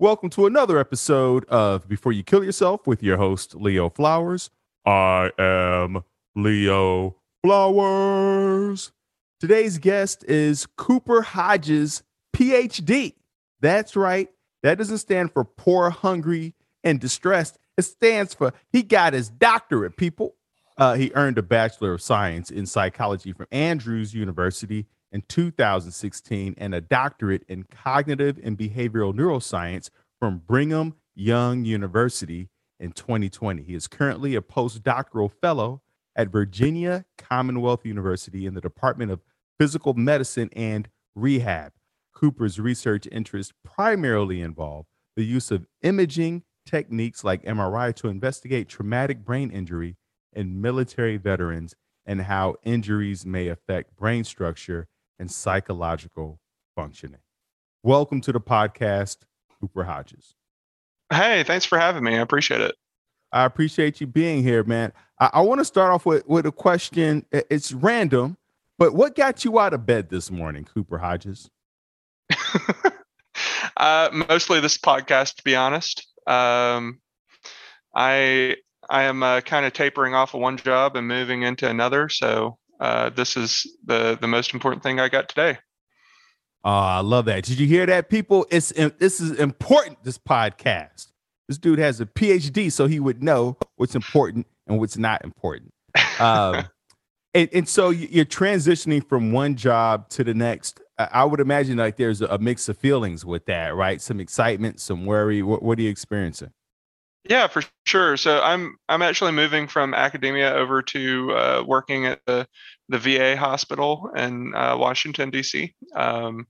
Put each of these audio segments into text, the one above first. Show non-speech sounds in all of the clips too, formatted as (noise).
Welcome to another episode of Before You Kill Yourself with your host, Leo Flowers. I am Leo Flowers. Today's guest is Cooper Hodges, PhD. That's right. That doesn't stand for poor, hungry, and distressed. It stands for he got his doctorate, people. Uh, he earned a Bachelor of Science in Psychology from Andrews University in 2016 and a doctorate in cognitive and behavioral neuroscience from Brigham Young University in 2020. He is currently a postdoctoral fellow at Virginia Commonwealth University in the Department of Physical Medicine and Rehab. Cooper's research interests primarily involve the use of imaging techniques like MRI to investigate traumatic brain injury in military veterans and how injuries may affect brain structure and psychological functioning. Welcome to the podcast, Cooper Hodges. Hey, thanks for having me. I appreciate it. I appreciate you being here, man. I, I want to start off with, with a question. It's random, but what got you out of bed this morning, Cooper Hodges? (laughs) uh, mostly this podcast, to be honest. Um, I I am uh, kind of tapering off of one job and moving into another, so uh, this is the the most important thing I got today. Oh, I love that. Did you hear that, people? It's this is important. This podcast. This dude has a PhD, so he would know what's important and what's not important. (laughs) Um, and, and so you're transitioning from one job to the next. I would imagine like there's a mix of feelings with that, right? Some excitement, some worry. What, what are you experiencing? Yeah, for sure. So I'm I'm actually moving from academia over to uh, working at the the VA hospital in uh, Washington D.C. Um,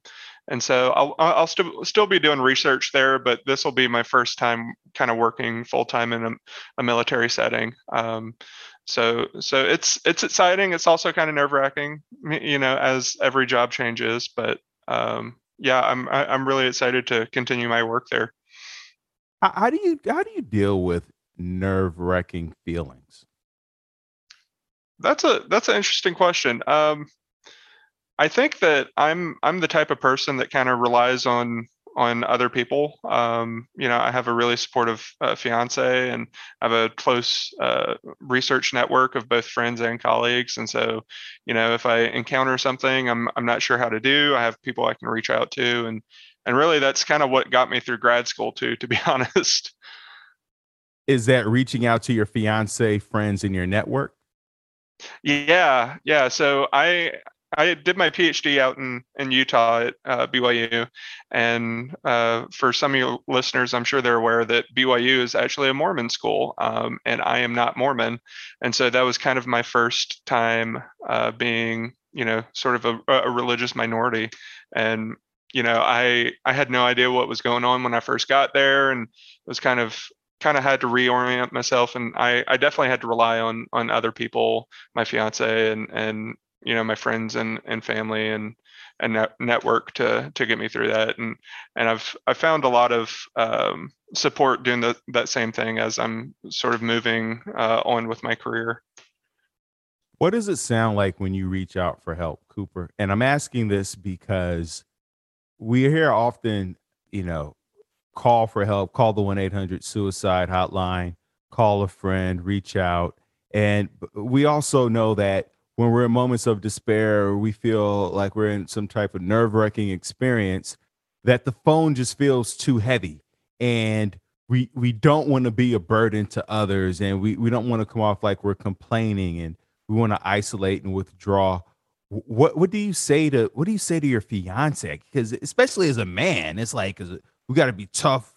and so I'll I'll still still be doing research there, but this will be my first time kind of working full time in a, a, military setting. Um, so so it's it's exciting. It's also kind of nerve wracking, you know, as every job changes. But um, yeah, I'm I'm really excited to continue my work there. How, do you how do you deal with nerve wracking feelings? That's a that's an interesting question. Um, I think that I'm I'm the type of person that kind of relies on on other people. Um, you know, I have a really supportive uh, fiance, and I have a close uh, research network of both friends and colleagues. And so, you know, if I encounter something I'm I'm not sure how to do, I have people I can reach out to, and and really that's kind of what got me through grad school too to be (laughs) honest. Is that reaching out to your fiance friends in your network? Yeah yeah so i i did my phd out in in utah at uh, byu and uh, for some of your listeners i'm sure they're aware that byu is actually a mormon school um, and i am not mormon. And so that was kind of my first time uh, being you know sort of a, a religious minority. And you know, I I had no idea what was going on when I first got there, and was kind of kind of had to reorient myself, and I I definitely had to rely on on other people, my fiance and and you know my friends and and family and and net, network to to get me through that, and and I've I found a lot of um, support doing the, that same thing as I'm sort of moving uh, on with my career. What does it sound like when you reach out for help, Cooper? And I'm asking this because we hear often, you know, call for help, call the 1 800 suicide hotline, call a friend, reach out. And we also know that when we're in moments of despair we feel like we're in some type of nerve wracking experience, that the phone just feels too heavy. And we, we don't want to be a burden to others and we, we don't want to come off like we're complaining and we want to isolate and withdraw what what do you say to what do you say to your fiance? Because especially as a man, it's like we got to be tough.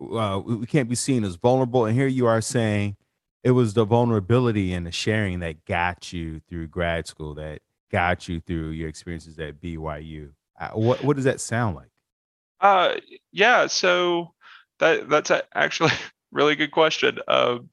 Uh, we can't be seen as vulnerable. And here you are saying it was the vulnerability and the sharing that got you through grad school, that got you through your experiences at BYU. Uh, what what does that sound like? Uh, yeah. So that that's actually (laughs) really good question. Um,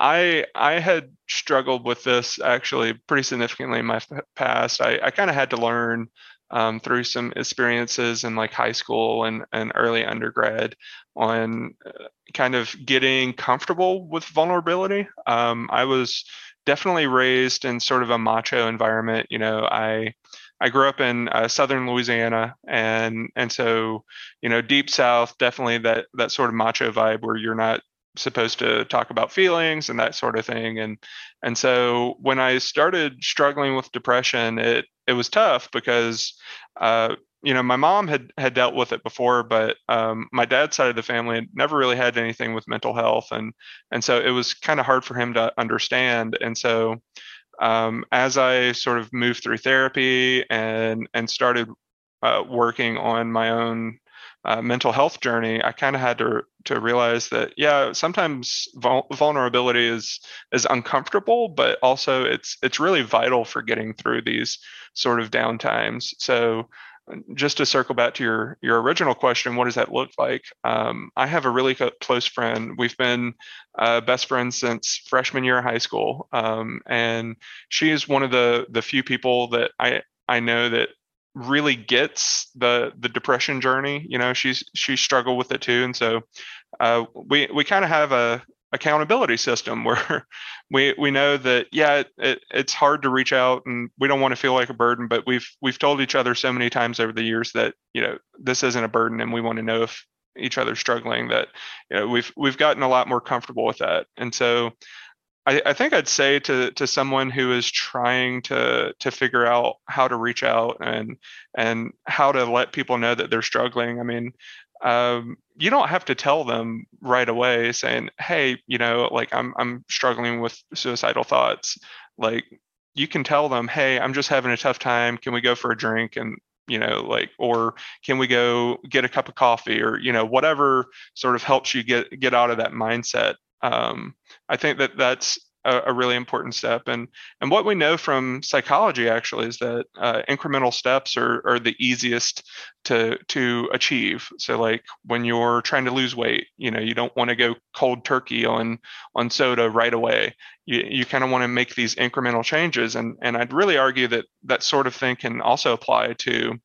I I had struggled with this actually pretty significantly in my past. I, I kind of had to learn um, through some experiences in like high school and, and early undergrad on uh, kind of getting comfortable with vulnerability. Um, I was definitely raised in sort of a macho environment. You know, I I grew up in uh, southern Louisiana, and and so you know, deep south, definitely that that sort of macho vibe where you're not supposed to talk about feelings and that sort of thing. And and so when i started struggling with depression it it was tough because uh, you know my mom had had dealt with it before but um, my dad's side of the family had never really had anything with mental health. And and so it was kind of hard for him to understand. And so um, as i sort of moved through therapy and and started uh, working on my own uh, mental health journey, I kind of had to to realize that yeah, sometimes vul- vulnerability is is uncomfortable, but also it's it's really vital for getting through these sort of down times. So just to circle back to your your original question, what does that look like? Um, I have a really co- close friend. We've been uh, best friends since freshman year of high school, um, and she is one of the the few people that I I know that really gets the the depression journey you know she's she struggled with it too. And so uh, we we kind of have a accountability system (laughs) where we we know that yeah it, it, it's hard to reach out and we don't want to feel like a burden but we've we've told each other so many times over the years that you know this isn't a burden and we want to know if each other's struggling that you know we've we've gotten a lot more comfortable with that. And so I, I, think I'd say to to someone who is trying to to figure out how to reach out and and how to let people know that they're struggling. I mean, um, you don't have to tell them right away saying, "Hey, you know, like I'm I'm struggling with suicidal thoughts." Like you can tell them, "Hey, I'm just having a tough time. Can we go for a drink?" and you know like or can we go get a cup of coffee or you know whatever sort of helps you get get out of that mindset um, I think that that's a, a, really important step. And and what we know from psychology actually is that uh, incremental steps are are the easiest to to achieve. So like when you're trying to lose weight, you know, you don't want to go cold turkey on on soda right away. You you kind of want to make these incremental changes. And and I'd really argue that that sort of thing can also apply to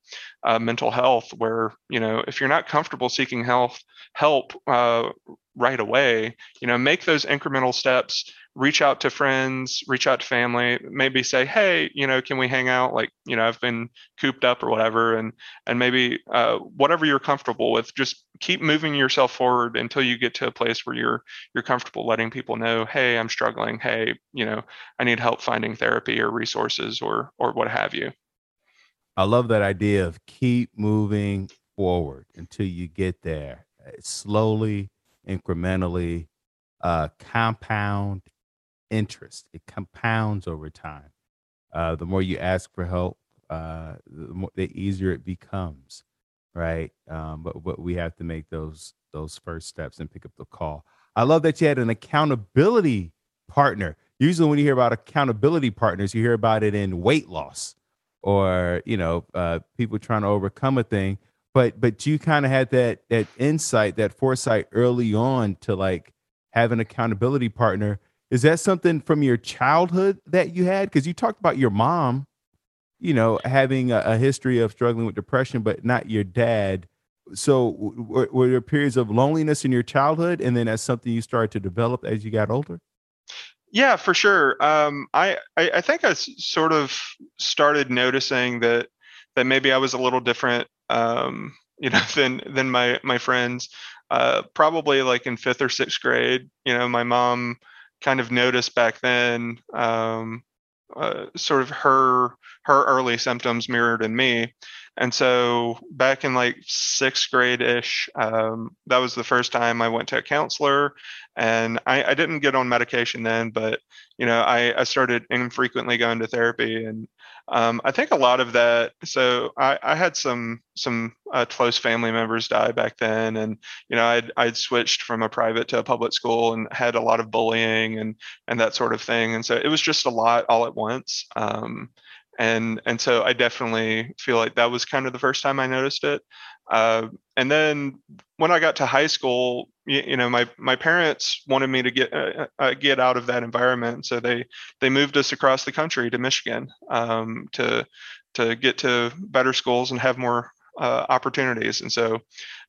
uh, mental health, where you know if you're not comfortable seeking health help uh, right away, you know, make those incremental steps, reach out to friends, reach out to family, maybe say, hey, you know, can we hang out? Like, you know, I've been cooped up or whatever, and and maybe uh, whatever you're comfortable with, just keep moving yourself forward until you get to a place where you're you're comfortable letting people know, hey, I'm struggling. Hey, you know, I need help finding therapy or resources or or what have you. I love that idea of keep moving forward until you get there. Slowly, incrementally uh, compound interest. It compounds over time. Uh, the more you ask for help, uh, the, more, the easier it becomes, right? Um, but but we have to make those those first steps and pick up the call. I love that you had an accountability partner. Usually, when you hear about accountability partners, you hear about it in weight loss or you know uh, people trying to overcome a thing but but you kind of had that that insight that foresight early on to like have an accountability partner. Is that something from your childhood that you had? Because you talked about your mom you know having a, a, history of struggling with depression but not your dad. So were, were there periods of loneliness in your childhood and then that's something you started to develop as you got older? Yeah for sure. Um, I, I i think i sort of started noticing that that maybe i was a little different um, you know, (laughs) than than my my friends. Uh, probably like in fifth or sixth grade. You know, my mom kind of noticed back then um, uh, sort of her her early symptoms mirrored in me. And so back in like sixth grade ish, um, that was the first time I went to a counselor. And I, I didn't get on medication then, but you know, I, I started infrequently going to therapy. And um, I think a lot of that. So I, I had some some uh, close family members die back then, and you know I'd I'd switched from a private to a public school and had a lot of bullying and and that sort of thing, and so it was just a lot all at once. Um, and and so I definitely feel like that was kind of the first time I noticed it. Uh, and then when I got to high school, you, you know, my my parents wanted me to get uh, uh, get out of that environment, so they they moved us across the country to Michigan um, to to get to better schools and have more uh, opportunities. And so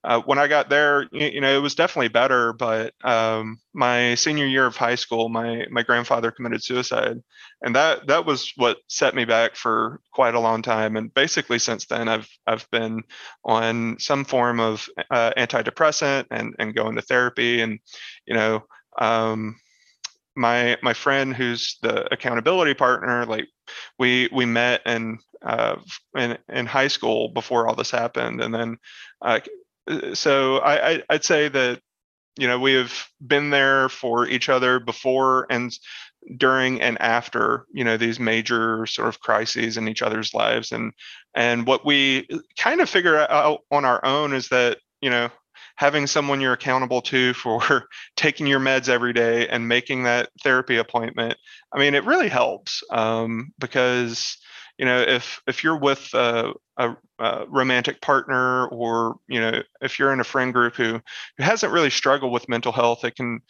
uh, when I got there, you, you, know, it was definitely better. But um, my senior year of high school, my my grandfather committed suicide, and that that was what set me back for quite a long time. And basically, since then, I've I've been on some form of uh, antidepressant and and going to therapy, and you know. Um, my my friend who's the accountability partner like we we met in uh, in in high school before all this happened. And then uh, so I, I i'd say that you know we have been there for each other before and during and after you know these major sort of crises in each other's lives. And and what we kind of figure out on our own is that you know having someone you're accountable to for (laughs) taking your meds every day and making that therapy appointment i mean it really helps um, because you know if if you're with a, a, a, romantic partner or you know if you're in a friend group who who hasn't really struggled with mental health it can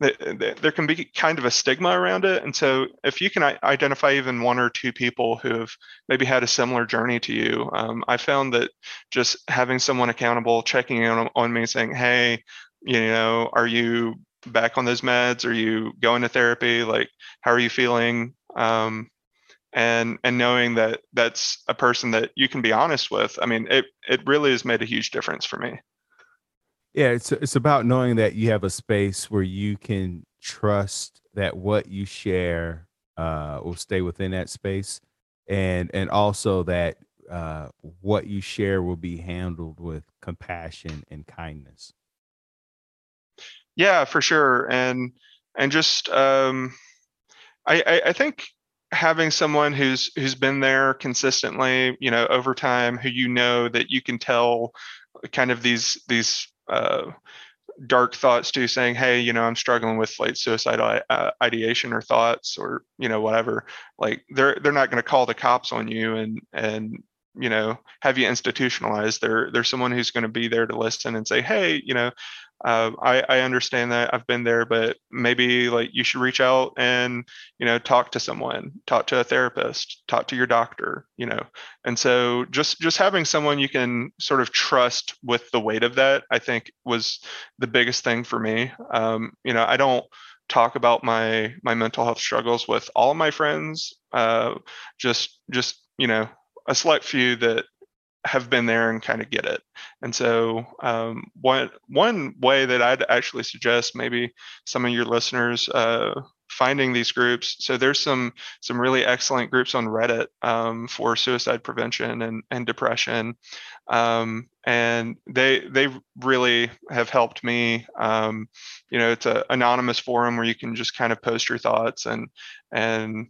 there can be kind of a stigma around it and so if you can identify even one or two people who have maybe had a similar journey to you um, i found that just having someone accountable checking in on, me saying hey you know are you back on those meds? Are you going to therapy? Like how are you feeling? Um, and and knowing that that's a person that you can be honest with i mean it it really has made a huge difference for me yeah, it's it's about knowing that you have a space where you can trust that what you share uh, will stay within that space, and and also that uh, what you share will be handled with compassion and kindness. Yeah, for sure, and and just um, I, I I think having someone who's who's been there consistently, you know, over time, who you know that you can tell kind of these these uh, dark thoughts to saying hey you know i'm struggling with like suicidal uh, ideation or thoughts or you know whatever. Like they're they're not going to call the cops on you and and you know have you institutionalized. There there's someone who's going to be there to listen and say hey you know uh, I, I understand that I've been there, but maybe like you should reach out and you know talk to someone, talk to a therapist, talk to your doctor, you know. And so just just having someone you can sort of trust with the weight of that, I think was the biggest thing for me. Um, you know, I don't talk about my my mental health struggles with all of my friends. Uh, just just you know a select few that have been there and kind of get it. And so, um, one one way that I'd actually suggest maybe some of your listeners uh, finding these groups. So there's some some really excellent groups on Reddit um, for suicide prevention and and depression, um, and they they really have helped me. Um, you know, it's an anonymous forum where you can just kind of post your thoughts and and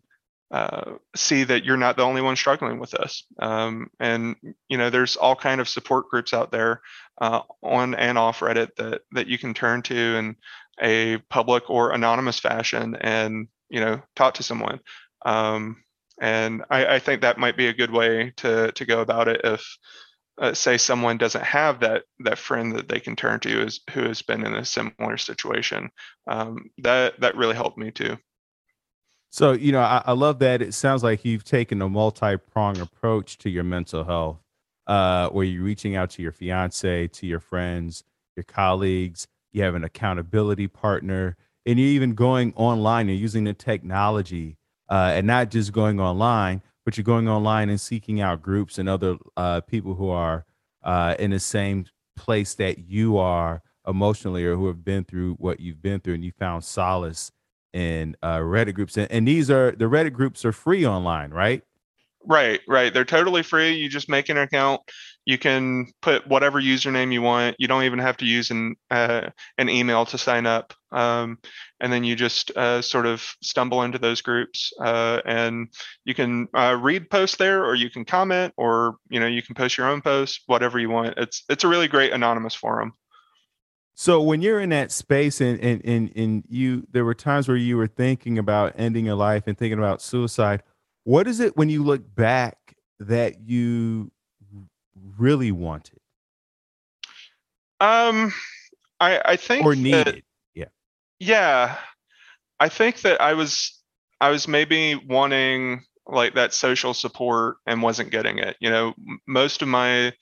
uh, see that you're not the only one struggling with this. Um, and you know, there's all kind of support groups out there uh, on and off Reddit that that you can turn to in a public or anonymous fashion, and you know, talk to someone. Um, and I, I, think that might be a good way to to go about it if. Uh, say someone doesn't have that that friend that they can turn to is, who has been in a similar situation um, that that really helped me too so, you know, I, I love that. It sounds like you've taken a multi pronged approach to your mental health, uh, where you're reaching out to your fiance, to your friends, your colleagues, you have an accountability partner, and you're even going online. You're using the technology uh, and not just going online, but you're going online and seeking out groups and other uh, people who are uh, in the same place that you are emotionally or who have been through what you've been through and you found solace in uh, Reddit groups, and, and these are the Reddit groups are free online, right? Right, right. They're totally free. You just make an account. You can put whatever username you want. You don't even have to use an uh, an email to sign up. Um, and then you just uh, sort of stumble into those groups, uh, and you can uh, read posts there, or you can comment, or you know you can post your own posts, whatever you want. It's it's a really great anonymous forum. So when you're in that space and, and and and you there were times where you were thinking about ending your life and thinking about suicide, what is it when you look back that you really wanted? Um I I think or needed. That, yeah. Yeah. I think that I was I was maybe wanting like that social support and wasn't getting it. You know, most of my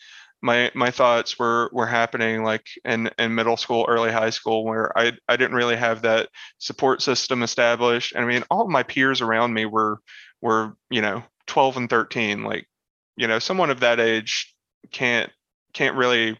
my my thoughts were were happening like in in middle school early high school where i i didn't really have that support system established. And i mean all my peers around me were were you know 12 and 13 like you know someone of that age can't can't really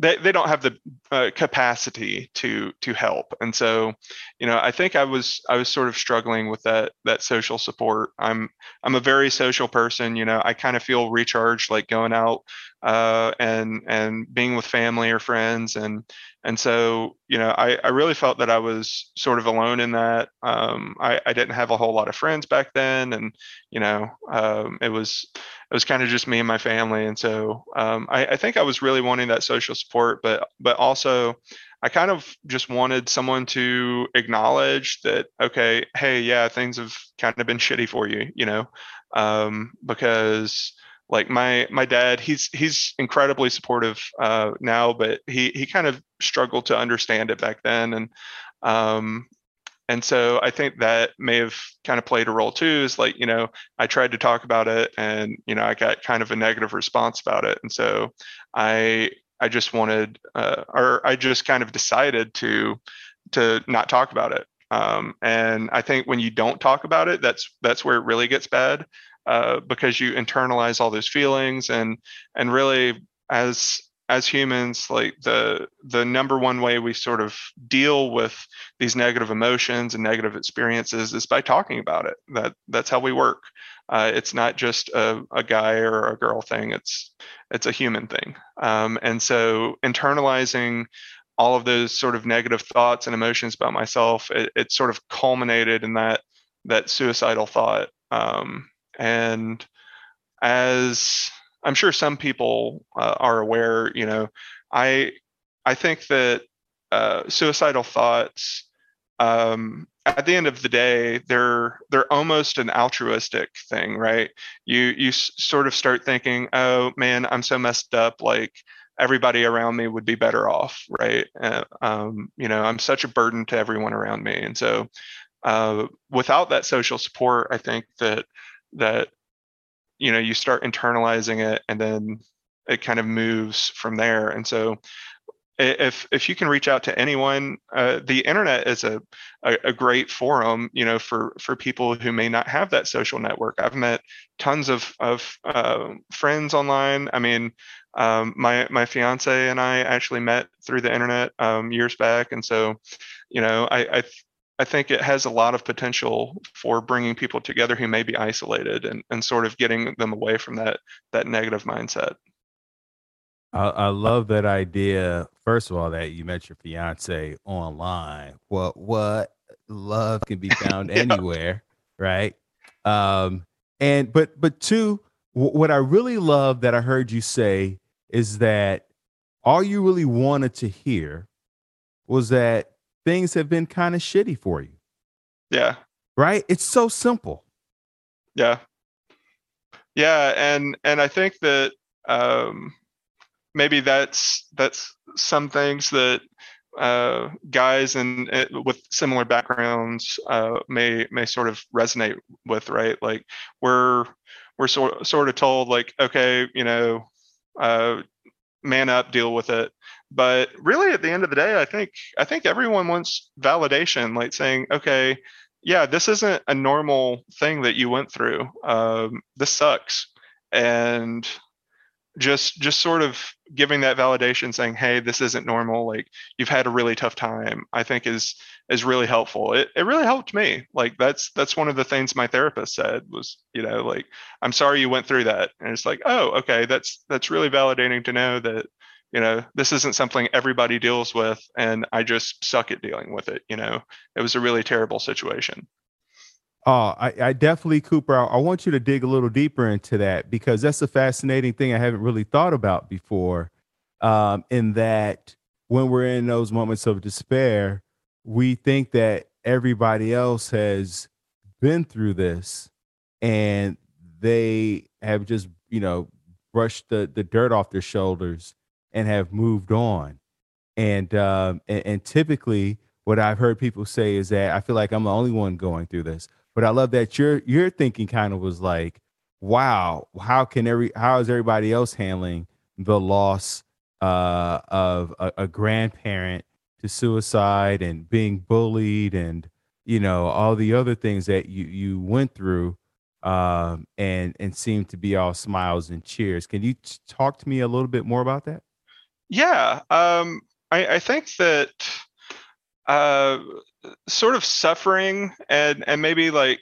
they, they don't have the uh, capacity to to help. And so you know i think i was i was sort of struggling with that that social support. I'm i'm a very social person you know i kind of feel recharged like going out uh, and and being with family or friends. And and so you know I, I really felt that I was sort of alone in that. Um, I, I didn't have a whole lot of friends back then. And you know um, it was it was kind of just me and my family. And so um, I, I think I was really wanting that social support but but also I kind of just wanted someone to acknowledge that okay hey yeah things have kind of been shitty for you you know um, because like my my dad he's he's incredibly supportive uh, now but he he kind of struggled to understand it back then and um and so i think that may have kind of played a role too is like you know i tried to talk about it and you know i got kind of a negative response about it and so i i just wanted uh, or i just kind of decided to to not talk about it um, and i think when you don't talk about it that's that's where it really gets bad uh, because you internalize all those feelings and and really as as humans like the the number one way we sort of deal with these negative emotions and negative experiences is by talking about it. That that's how we work. Uh, it's not just a, a, guy or a girl thing. It's it's a human thing. Um, and so internalizing all of those sort of negative thoughts and emotions about myself it, it sort of culminated in that that suicidal thought. Um, and as I'm sure some people uh, are aware, you know, I I think that uh, suicidal thoughts um, at the end of the day they're they're almost an altruistic thing right? You you s- sort of start thinking oh man i'm so messed up like everybody around me would be better off right? Uh, um, you know i'm such a burden to everyone around me. And so uh, without that social support i think that that you know you start internalizing it and then it kind of moves from there. And so if if you can reach out to anyone uh, the internet is a, a, a great forum you know for for people who may not have that social network. I've met tons of of uh, friends online. I mean um, my my fiance and i actually met through the internet um, years back. And so you know i i I think it has a lot of potential for bringing people together who may be isolated and, and sort of getting them away from that that negative mindset. I, I love that idea. First of all, that you met your fiance online. What what love can be found (laughs) yeah. anywhere, right? Um, and but but two, w- what I really love that I heard you say is that all you really wanted to hear was that things have been kind of shitty for you. Yeah. Right? It's so simple. Yeah. Yeah, and and I think that um maybe that's that's some things that uh, guys and uh, with similar backgrounds uh, may may sort of resonate with, right? Like we're we're sort sort of told like, okay, you know, uh, man up, deal with it but really at the end of the day i think i think everyone wants validation like saying okay yeah this isn't a normal thing that you went through. Um, this sucks. And just just sort of giving that validation saying hey this isn't normal. Like you've had a really tough time i think is is really helpful. It, it really helped me. Like that's that's one of the things my therapist said was you know like i'm sorry you went through that. And it's like oh okay. That's that's really validating to know that you know this isn't something everybody deals with and i just suck at dealing with it you know? It was a really terrible situation. Oh i, I definitely cooper I, I want you to dig a little deeper into that because that's a fascinating thing i haven't really thought about before um, in that when we're in those moments of despair we think that everybody else has been through this and they have just you know brushed the, the dirt off their shoulders and have moved on. And, um, and and typically, what I've heard people say is that I feel like I'm the only one going through this. But I love that your your thinking kind of was like, wow, how can every how is everybody else handling the loss uh, of a, a grandparent to suicide and being bullied and you know all the other things that you you went through um, and and seemed to be all smiles and cheers. Can you t- talk to me a little bit more about that? Yeah, um, I, I think that uh, sort of suffering and and maybe like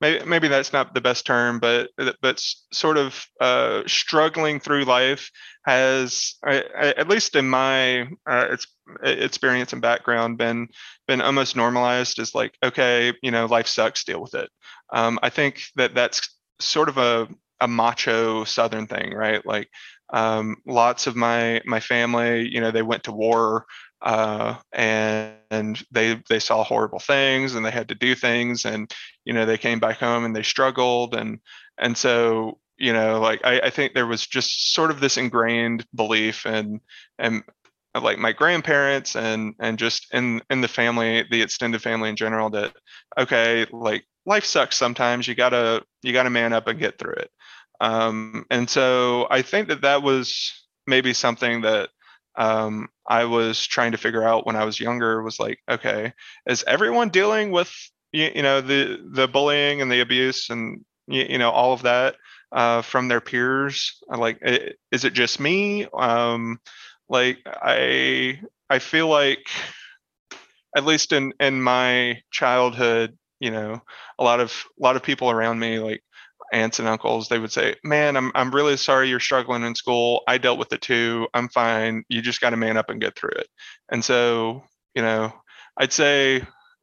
maybe maybe that's not the best term, but but sort of uh, struggling through life has, at least in my uh, experience and background, been been almost normalized as like okay, you know, life sucks, deal with it. Um, I think that that's sort of a a macho Southern thing, right? Like um, lots of my my family, you know, they went to war uh, and, and, they they saw horrible things and they had to do things and you know they came back home and they struggled and and so you know like I, I think there was just sort of this ingrained belief and and like my grandparents and and just in in the family the extended family in general that okay like life sucks sometimes you gotta you gotta man up and get through it um, and so i think that that was maybe something that um, I was trying to figure out when I was younger was like, okay, is everyone dealing with you, you know the the bullying and the abuse and you, you know all of that uh, from their peers? Like, is it just me? Um, like, I I feel like at least in in my childhood, you know, a lot of a lot of people around me like aunts and uncles, they would say, "Man, I'm I'm really sorry you're struggling in school. I dealt with it too. I'm fine. You just got to man up and get through it." And so, you know, I'd say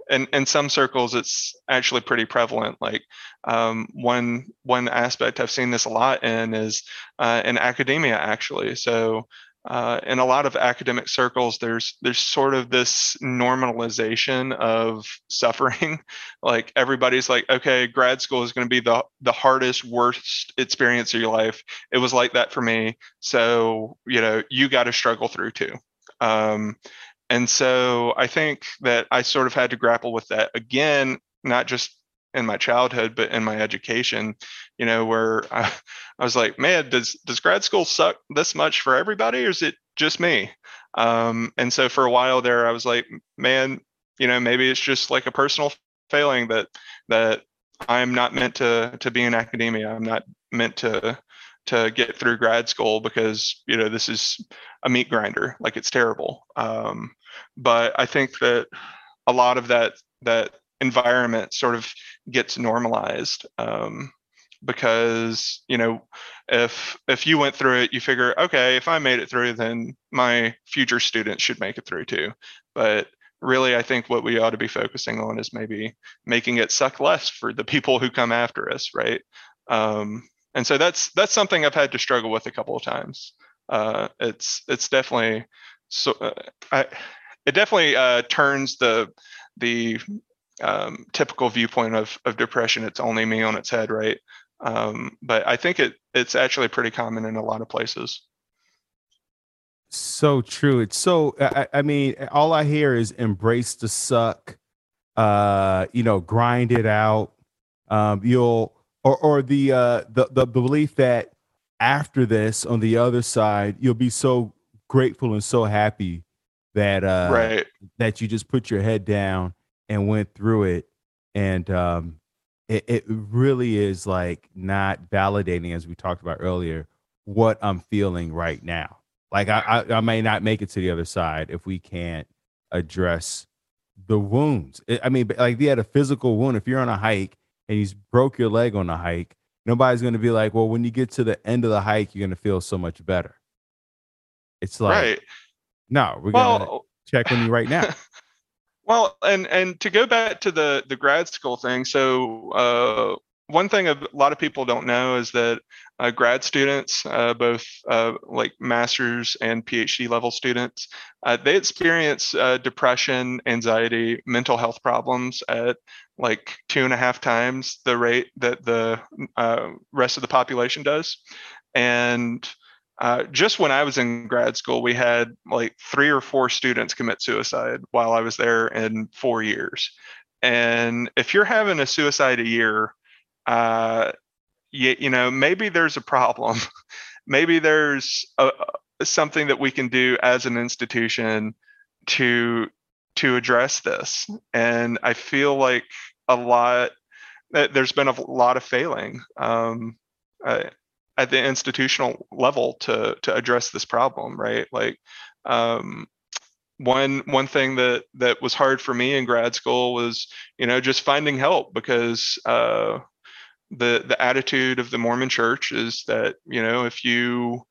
in in some circles it's actually pretty prevalent. Like um, one one aspect I've seen this a lot in is uh, in academia actually. So uh, in a lot of academic circles, there's there's sort of this normalization of suffering. (laughs) like everybody's like, okay, grad school is going to be the the hardest, worst experience of your life. It was like that for me, so you know you got to struggle through too. Um, and so I think that I sort of had to grapple with that again, not just in my childhood, but in my education, you know, where (laughs) I, I was like, man, does does grad school suck this much for everybody, or is it just me? Um, and so for a while there, I was like, man, you know, maybe it's just like a personal failing that that I'm not meant to to be in academia. I'm not meant to to get through grad school because you know this is a meat grinder. Like it's terrible. Um, but I think that a lot of that that environment sort of gets normalized um, because you know if if you went through it you figure okay if i made it through then my future students should make it through too. But really i think what we ought to be focusing on is maybe making it suck less for the people who come after us right? Um, and so that's that's something i've had to struggle with a couple of times. Uh, it's it's definitely so uh, I, it definitely uh, turns the the um, typical viewpoint of, of depression. It's only me on its head, right? Um, but I think it it's actually pretty common in a lot of places. So true. It's so. I, I mean, all I hear is embrace the suck. Uh, you know, grind it out. Um, you'll or or the uh the the belief that after this on the other side you'll be so grateful and so happy that uh right that you just put your head down and went through it and um it, it really is like not validating as we talked about earlier what i'm feeling right now. Like I, I, I may not make it to the other side if we can't address the wounds. I mean like if you had a physical wound if you're on a hike and you broke your leg on a hike nobody's going to be like well when you get to the end of the hike you're going to feel so much better. It's like right. no we're well, going to check on you right now (laughs) Well, and and to go back to the the grad school thing, so uh, one thing a lot of people don't know is that uh, grad students, uh, both uh, like master's and PhD level students, uh, they experience uh, depression, anxiety, mental health problems at like two and a half times the rate that the rest of the population does, and uh, just when I was in grad school, we had like three or four students commit suicide while I was there in four years. And if you're having a suicide a year, uh, you, you know, maybe there's a problem. (laughs) maybe there's a, something that we can do as an institution to to address this and i feel like a lot there's been a lot of failing um, at the institutional level to to address this problem right? Like um, one one thing that that was hard for me in grad school was you know just finding help because uh, the the attitude of the Mormon Church is that you know if you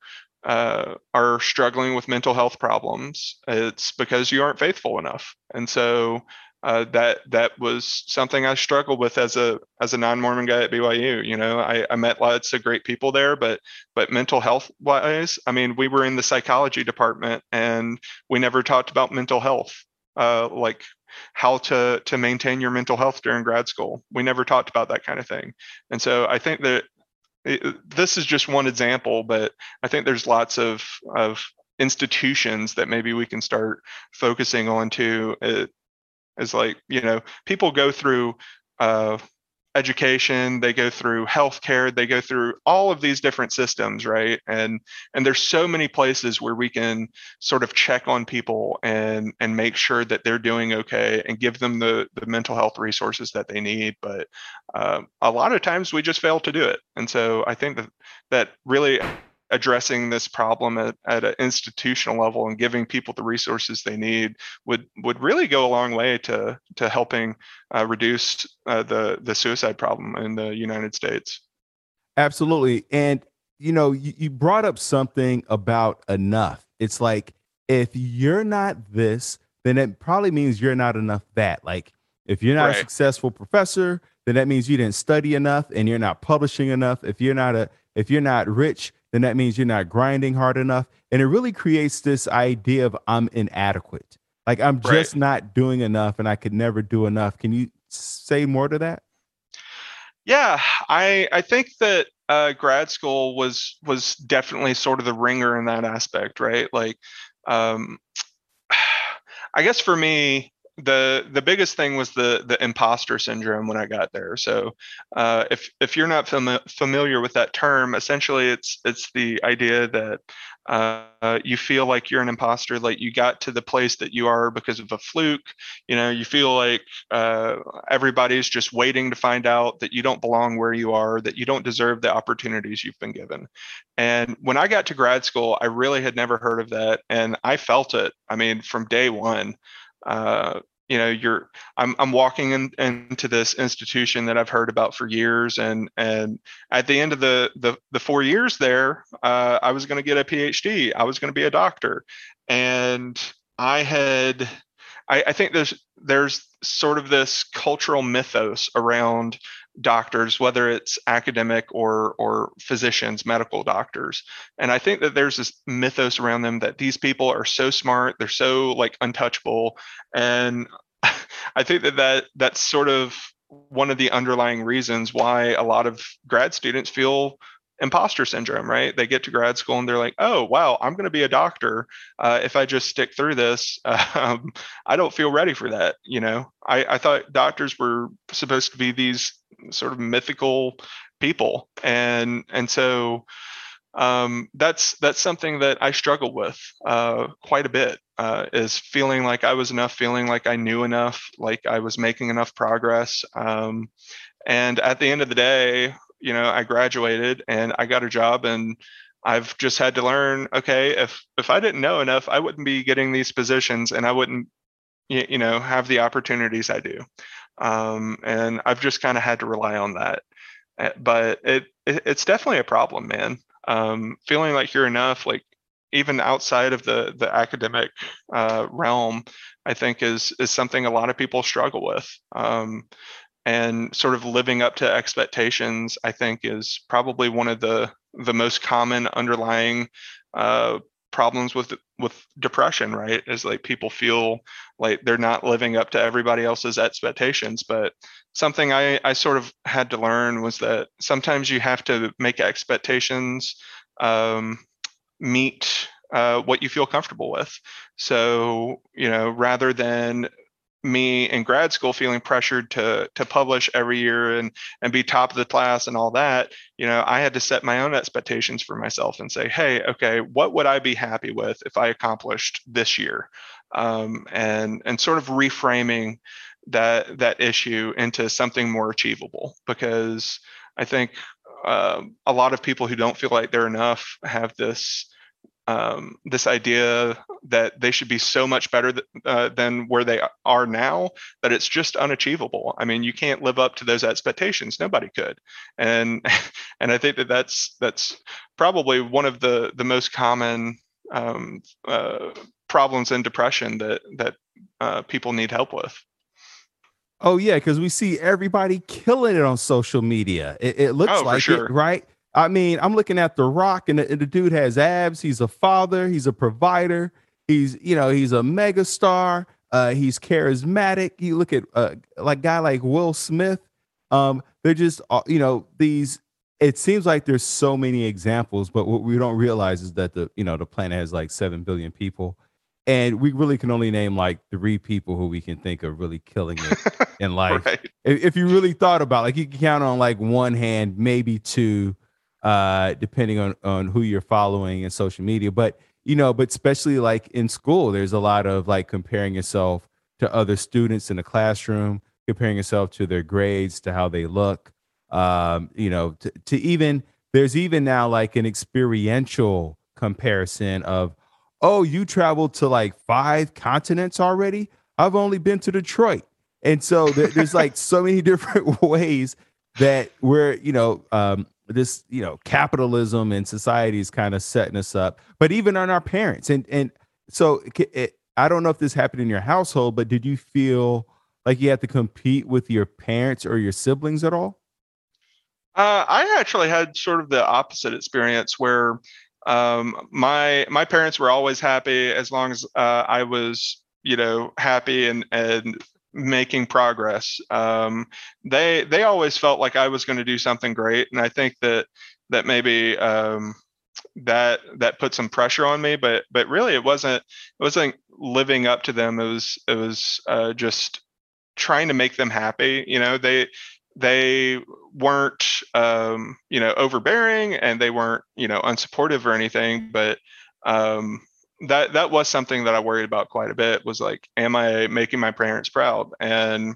uh, are struggling with mental health problems, it's because you aren't faithful enough, and so uh, that that was something I struggled with as a as a non-Mormon guy at BYU. You know, I, I met lots of great people there, but but mental health wise, I mean, we were in the psychology department and we never talked about mental health, uh, like how to to maintain your mental health during grad school. We never talked about that kind of thing, and so I think that it, this is just one example, but I think there's lots of of institutions that maybe we can start focusing on to is like you know people go through uh, education they go through healthcare they go through all of these different systems right? And and there's so many places where we can sort of check on people and and make sure that they're doing okay and give them the the mental health resources that they need. But uh, a lot of times we just fail to do it. And so i think that that really addressing this problem at, at an institutional level and giving people the resources they need would would really go a long way to to helping uh, reduce uh, the the suicide problem in the United States. Absolutely, and you know you, you brought up something about enough. It's like if you're not this, then it probably means you're not enough that. Like if you're not right. a successful professor, then that means you didn't study enough and you're not publishing enough. If you're not a if you're not rich, then that means you're not grinding hard enough. And it really creates this idea of I'm inadequate. Like I'm just right. not doing enough and I could never do enough. Can you say more to that? Yeah, I I think that uh, grad school was was definitely sort of the ringer in that aspect, right? Like, um, (sighs) I guess for me, the the biggest thing was the the imposter syndrome when I got there. So uh, if if you're not fam- familiar with that term, essentially it's it's the idea that uh, you feel like you're an imposter, like you got to the place that you are because of a fluke. You know, you feel like uh, everybody's just waiting to find out that you don't belong where you are, that you don't deserve the opportunities you've been given. And when I got to grad school, I really had never heard of that, and I felt it. I mean, from day one uh, you know you're i'm, I'm walking in, into this institution that i've heard about for years and and at the end of the the, the four years there uh, i was going to get a phd i was going to be a doctor and i had I, I think there's there's sort of this cultural mythos around doctors, whether it's academic or or physicians, medical doctors. And I think that there's this mythos around them that these people are so smart, they're so like untouchable. And (laughs) I think that, that that's sort of one of the underlying reasons why a lot of grad students feel imposter syndrome, right? They get to grad school and they're like, oh, wow, I'm going to be a doctor. Uh, if I just stick through this, (laughs) um, I don't feel ready for that. You know, I, I thought doctors were supposed to be these sort of mythical people. And, and so, um, that's that's something that I struggle with uh, quite a bit. Uh, is feeling like I was enough, feeling like I knew enough, like I was making enough progress. Um, and at the end of the day, you know, I graduated and I got a job, and I've just had to learn. Okay, if if I didn't know enough, I wouldn't be getting these positions, and I wouldn't, you, you know, have the opportunities I do. Um, and I've just kind of had to rely on that. Eh, but it, it it's definitely a problem, man um, feeling like you're enough, like even outside of the the academic uh, realm, I think is is something a lot of people struggle with. Um, and sort of living up to expectations, I think, is probably one of the the most common underlying uh, problems with with depression right? Is like people feel like they're not living up to everybody else's expectations but something i i sort of had to learn was that sometimes you have to make expectations um, meet uh, what you feel comfortable with. So you know rather than me in grad school feeling pressured to to publish every year and and be top of the class and all that you know i had to set my own expectations for myself and say hey okay what would i be happy with if i accomplished this year? Um, and and sort of reframing that that issue into something more achievable because i think uh, a lot of people who don't feel like they're enough have this um, this idea that they should be so much better th- uh, than where they are now that it's just unachievable. I mean, you can't live up to those expectations. Nobody could, and (laughs) and I think that that's that's probably one of the the most common um, uh, problems in depression that that uh, people need help with. Oh yeah, because we see everybody killing it on social media. It, it looks oh, like sure. it, right? I mean, I'm looking at The Rock, and the, and the, dude has abs. He's a father. He's a provider. He's, you know, he's a megastar. Uh, he's charismatic. You look at uh, like guy like Will Smith. Um, they're just, uh, you know, these. It seems like there's so many examples, but what we don't realize is that the, you know, the planet has like seven billion people, and we really can only name like three people who we can think of really killing it (laughs) in life. right. if, if you really thought about, like, you can count on like one hand, maybe two uh, depending on on who you're following in social media. But you know, but especially like in school, there's a lot of like comparing yourself to other students in the classroom, comparing yourself to their grades, to how they look. Um, you know, to, to even there's even now like an experiential comparison of, oh, you traveled to like five continents already. I've only been to Detroit. And so there, there's like so many (laughs) different ways that we're, you know, um, this you know capitalism and society is kind of setting us up but even on our parents. And and so it, it, i don't know if this happened in your household but did you feel like you had to compete with your parents or your siblings at all? Uh, i actually had sort of the opposite experience where um, my my parents were always happy as long as uh, i was you know happy and and making progress. Um, they they always felt like I was going to do something great, and I think that that maybe um, that that put some pressure on me. But but really, it wasn't it wasn't living up to them. It was it was uh, just trying to make them happy. You know, they they weren't um, you know overbearing and they weren't you know unsupportive or anything, but um, that that was something that I worried about quite a bit was like, am I making my parents proud? And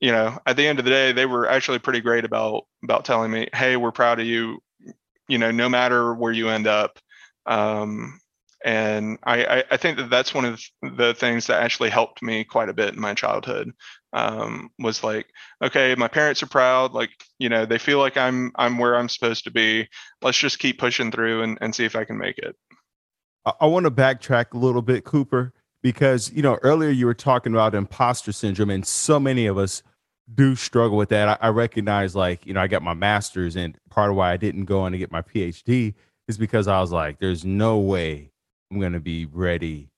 you know, at the end of the day, they were actually pretty great about about telling me, hey, we're proud of you. You know, no matter where you end up. Um, and I, I think that that's one of the things that actually helped me quite a bit in my childhood um, was like okay my parents are proud like you know they feel like i'm i'm where i'm supposed to be let's just keep pushing through and, and see if i can make it I, want to backtrack a little bit, Cooper, because you know earlier you were talking about imposter syndrome, and so many of us do struggle with that. I, I recognize, like, you know, I got my master's, and part of why I didn't go on to get my PhD is because I was like, there's no way I'm going to be ready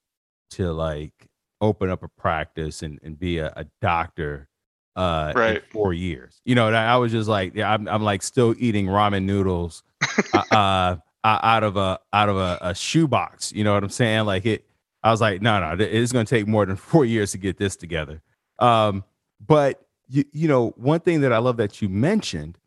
to like open up a practice and, and be a, a doctor uh right. in four years. You know, I was just like, yeah, I'm, I'm like still eating ramen noodles. (laughs) uh uh, out of a out of a, a shoebox. You know what I'm saying? Like it. I was like, no, no, it's going to take more than (laughs) four years to get this together. Um, but you, you know, one thing that I love that you mentioned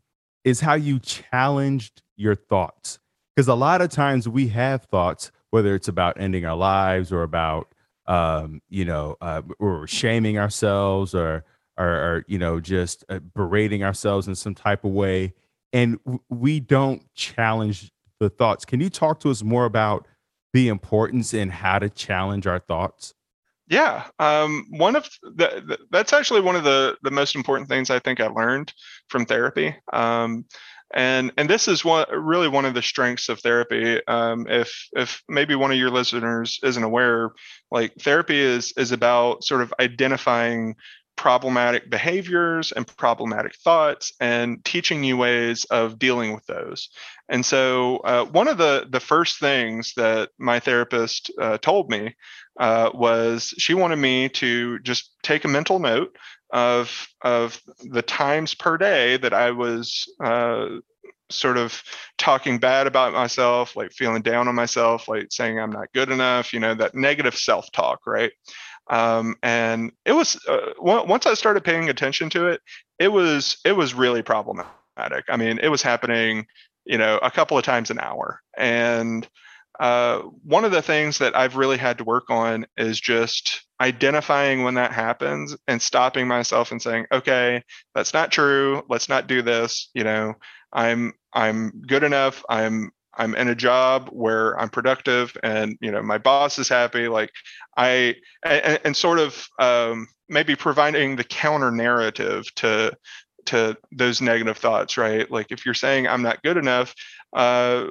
is how you challenged your thoughts. Because a lot of times we have thoughts, whether it's about ending our lives or about, um, you know, uh, or shaming ourselves or, or, or you know, just uh, berating ourselves in some type of way. And w- we don't challenge the thoughts. Can you talk to us more about the importance in how to challenge our thoughts? Yeah, um, one of the, the, that's actually one of the the most important things I think I learned from therapy. Um, and and this is one really one of the strengths of therapy. Um, if if maybe one of your listeners isn't aware, like therapy is is about sort of identifying problematic behaviors and problematic thoughts and teaching you ways of dealing with those. And so uh, one of the the first things that my therapist uh, told me uh, was she wanted me to just take a mental note of of the times per day that i was uh, sort of talking bad about myself like feeling down on myself like saying i'm not good enough you know that negative self talk right um, and it was uh, once I started paying attention to it, it was it was really problematic. I mean, it was happening, you know, a couple of times an hour, and uh, one of the things that I've really had to work on is just identifying when that happens and stopping myself and saying, okay, that's not true. Let's not do this. You know, I'm I'm good enough. I'm I'm in a job where I'm productive and you know my boss is happy. Like I and, and sort of um, maybe providing the counter narrative to to those negative thoughts, right? Like if you're saying I'm not good enough, uh,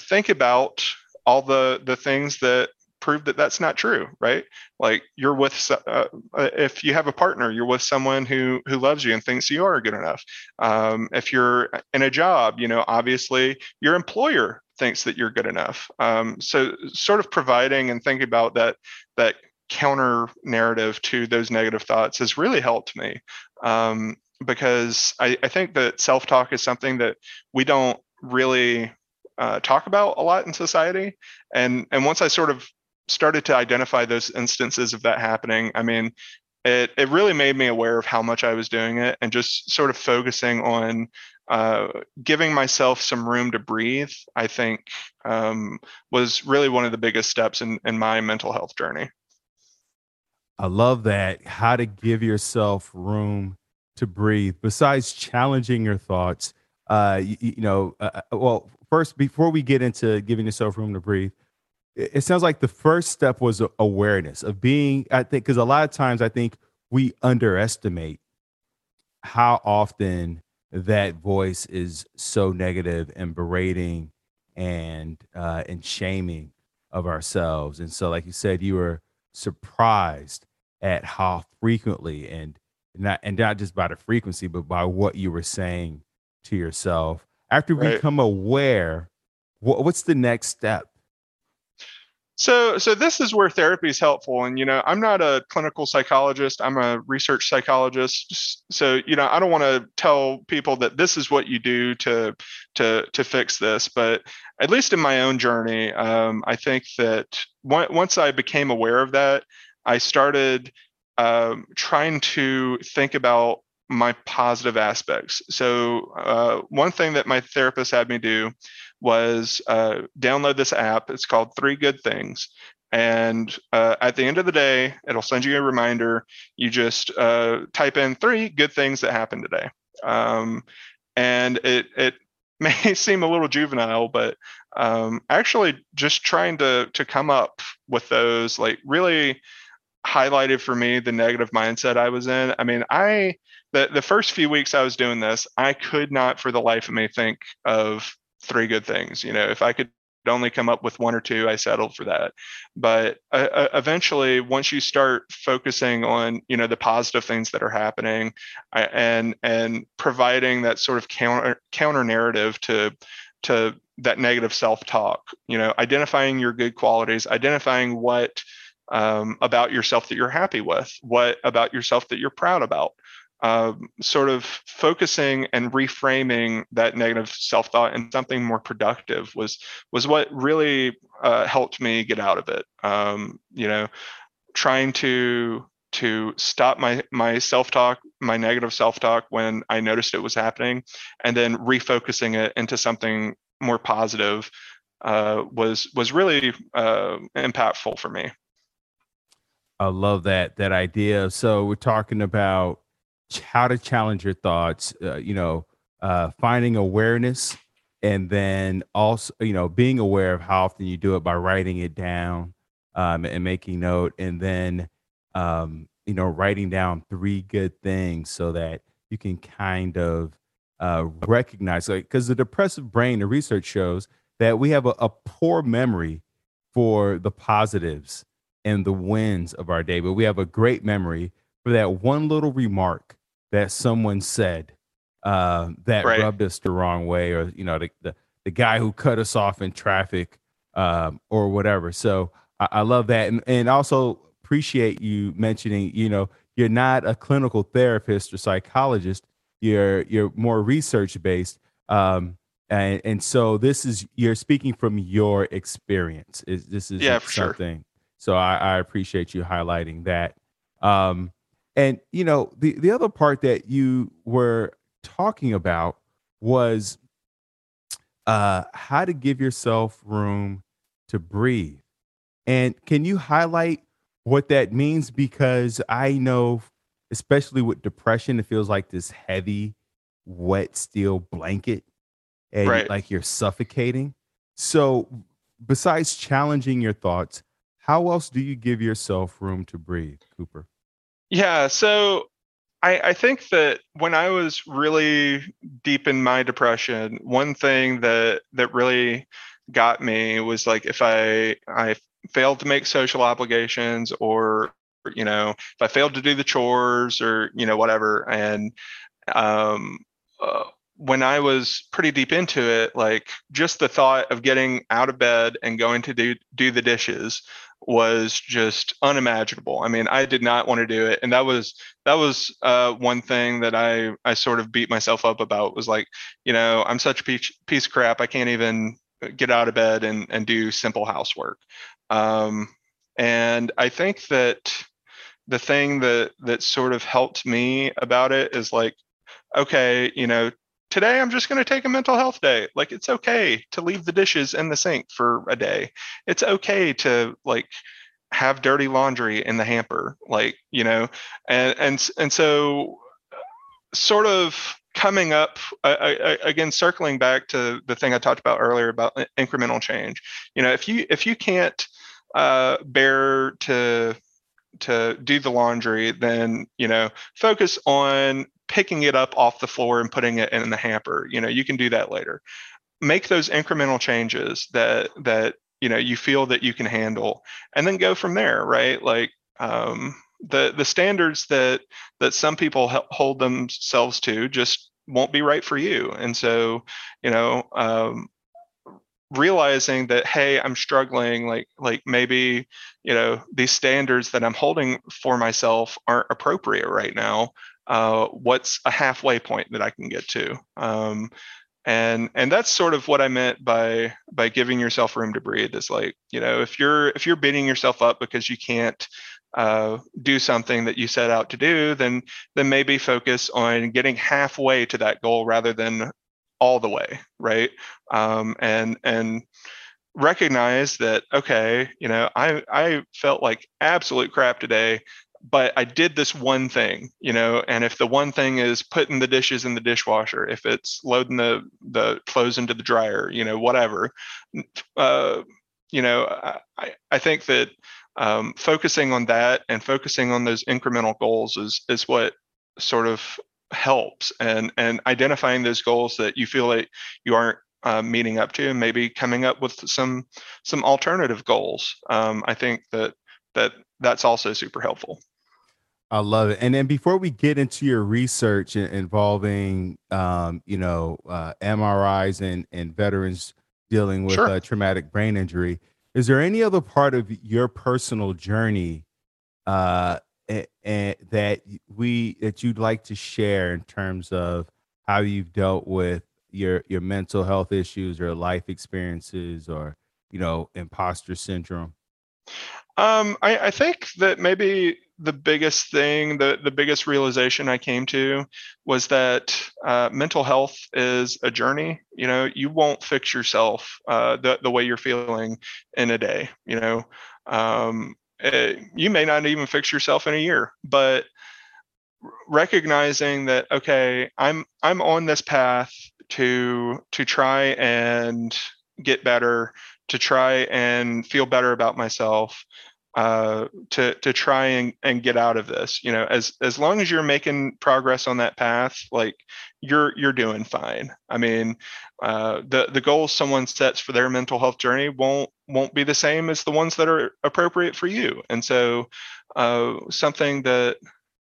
think about all the the things that prove that that's not true right like you're with uh, uh, if you have a partner you're with someone who who loves you and thinks you are good enough um, if you're in a job you know obviously your employer thinks that you're good enough um, so sort of providing and thinking about that that counter narrative to those negative thoughts has really helped me um, because I, I think that self-talk is something that we don't really uh, talk about a lot in society. And and once I sort of started to identify those instances of that happening, I mean, it it really made me aware of how much I was doing it, and just sort of focusing on uh, giving myself some room to breathe. I think um, was really one of the biggest steps in in my mental health journey. I love that. How to give yourself room to breathe. Besides challenging your thoughts, uh, you, you know, uh, uh well, first before we get into giving yourself room to breathe it sounds like the first step was awareness of being i think because a lot of times i think we underestimate how often that voice is so negative and berating and uh, and shaming of ourselves. And so like you said you were surprised at how frequently and not and not just by the frequency but by what you were saying to yourself. After we right. become aware what, what's the next step so so this is where therapy is helpful and you know i'm not a clinical psychologist i'm a research psychologist so you know i don't want to tell people that this is what you do to to to fix this but at least in my own journey um, i think that once i became aware of that i started um, trying to think about my positive aspects. So, uh, one thing that my therapist had me do was uh, download this app. It's called Three Good Things. And uh, at the end of the day, it'll send you a reminder. You just uh, type in three good things that happened today. Um, and it, it (laughs) may seem a little juvenile, but um, actually just trying to, to come up with those like really highlighted for me the negative mindset I was in. I mean, I the the first few weeks I was doing this, I could not for the life of me think of three good things. You know, if I could only come up with one or two, I settled for that. But uh, uh, eventually, once you start focusing on you know the positive things that are happening, and and providing that sort of counter counter narrative to to that negative self talk, you know, identifying your good qualities, identifying what um, about yourself that you're happy with, what about yourself that you're proud about, um, sort of focusing and reframing that negative self-thought in something more productive was was what really uh, helped me get out of it. Um, you know, trying to to stop my my self-talk, my negative self-talk when I noticed it was happening, and then refocusing it into something more positive uh, was was really uh, impactful for me. I love that that idea. So we're talking about how to challenge your thoughts, uh, you know, uh, finding awareness and then also, you know, being aware of how often you do it by writing it down um, and making note and then, um, you know, writing down three good things so that you can kind of uh, recognize, like, because the depressive brain, the research shows that we have a, a poor memory for the positives and the wins of our day, but we have a great memory for that one little remark that someone said uh, that right. rubbed us the wrong way, or you know, the, the, the guy who cut us off in traffic, um, or whatever. So I, I love that, and and also appreciate you mentioning. You know, you're not a clinical therapist or psychologist. You're you're more research based. Um, and and so this is you're speaking from your experience. Is this is yeah, something? Sure. So I, I appreciate you highlighting that. Um, and you know, the the other part that you were talking about was uh, how to give yourself room to breathe. And can you highlight what that means? Because I know, especially with depression, it feels like this heavy, wet steel blanket, and Right. like you're suffocating. So, besides challenging your thoughts, how else do you give yourself room to breathe, Cooper? Yeah, so I, I think that when I was really deep in my depression, one thing that that really got me was like if I I failed to make social obligations or you know if I failed to do the chores or you know whatever and um uh, when I was pretty deep into it like just the thought of getting out of bed and going to do do the dishes was just unimaginable. I mean, I did not want to do it and that was that was uh, one thing that I I sort of beat myself up about was like, you know, I'm such a piece, piece of crap. I can't even get out of bed and and do simple housework. Um, and I think that the thing that that sort of helped me about it is like, okay, you know, today I'm just going to take a mental health day. Like it's okay to leave the dishes in the sink for a day. It's okay to like have dirty laundry in the hamper like you know and and and so sort of coming up I, I, again circling back to the thing i talked about earlier about incremental change you know if you if you can't uh, bear to to do the laundry then you know focus on picking it up off the floor and putting it in the hamper you know you can do that later. Make those incremental changes that that you know you feel that you can handle and then go from there right? Like um, the the standards that that some people hold themselves to just won't be right for you. And so you know um, realizing that hey i'm struggling like like maybe you know these standards that i'm holding for myself aren't appropriate right now uh, what's a halfway point that i can get to. Um, and and that's sort of what i meant by by giving yourself room to breathe is like you know if you're if you're beating yourself up because you can't uh, do something that you set out to do then then maybe focus on getting halfway to that goal rather than all the way right? Um, and and recognize that okay you know i i felt like absolute crap today but I did this one thing, you know, and if the one thing is putting the dishes in the dishwasher, if it's loading the the clothes into the dryer, you know, whatever, uh, you know, I I think that um, focusing on that and focusing on those incremental goals is is what sort of helps and and identifying those goals that you feel like you aren't uh, meeting up to and maybe coming up with some some alternative goals um, i think that that that's also super helpful I love it. And then before we get into your research involving, um, you know, uh, MRIs and, and veterans dealing with Sure. uh, traumatic brain injury, is there any other part of your personal journey uh, a- a- that we that you'd like to share in terms of how you've dealt with your your mental health issues or life experiences or you know imposter syndrome? Um, I, I think that maybe the biggest thing, the, the biggest realization I came to was that uh, mental health is a journey. You know, you won't fix yourself uh, the, the way you're feeling in a day. You know, um, eh, you may not even fix yourself in a year, but recognizing that okay, I'm I'm on this path to to try and get better, to try and feel better about myself uh, to to try and, and get out of this. You know, as as long as you're making progress on that path, like you're you're doing fine. I mean, uh, the the goals someone sets for their mental health journey won't won't be the same as the ones that are appropriate for you. And so, uh, something that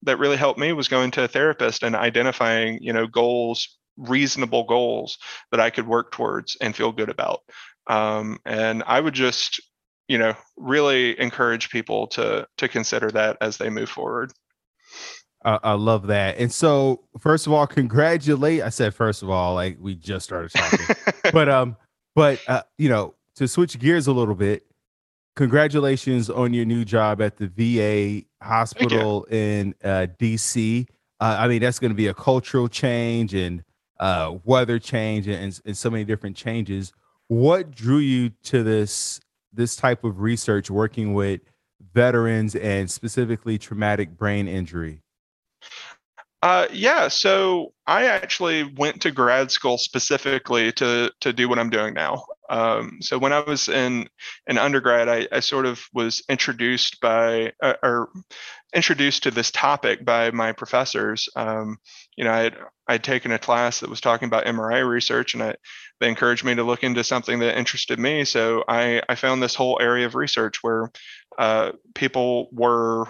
that really helped me was going to a therapist and identifying, you know, goals, reasonable goals that I could work towards and feel good about. Um, and I would just you know really encourage people to to consider that as they move forward I, I love that. And so, first of all, congratulate. I said first of all, like we just started talking, (laughs) but um, but uh, you know, to switch gears a little bit, congratulations on your new job at the VA hospital in uh, DC. Uh, I mean, that's going to be a cultural change and uh, weather change and, and so many different changes. What drew you to this this type of research, working with veterans and specifically traumatic brain injury? Uh, yeah, so I actually went to grad school specifically to to do what I'm doing now. Um, so when I was in an undergrad, I, I sort of was introduced by uh, or introduced to this topic by my professors. Um, you know, I had I'd taken a class that was talking about MRI research, and I, they encouraged me to look into something that interested me. So I I found this whole area of research where uh, people were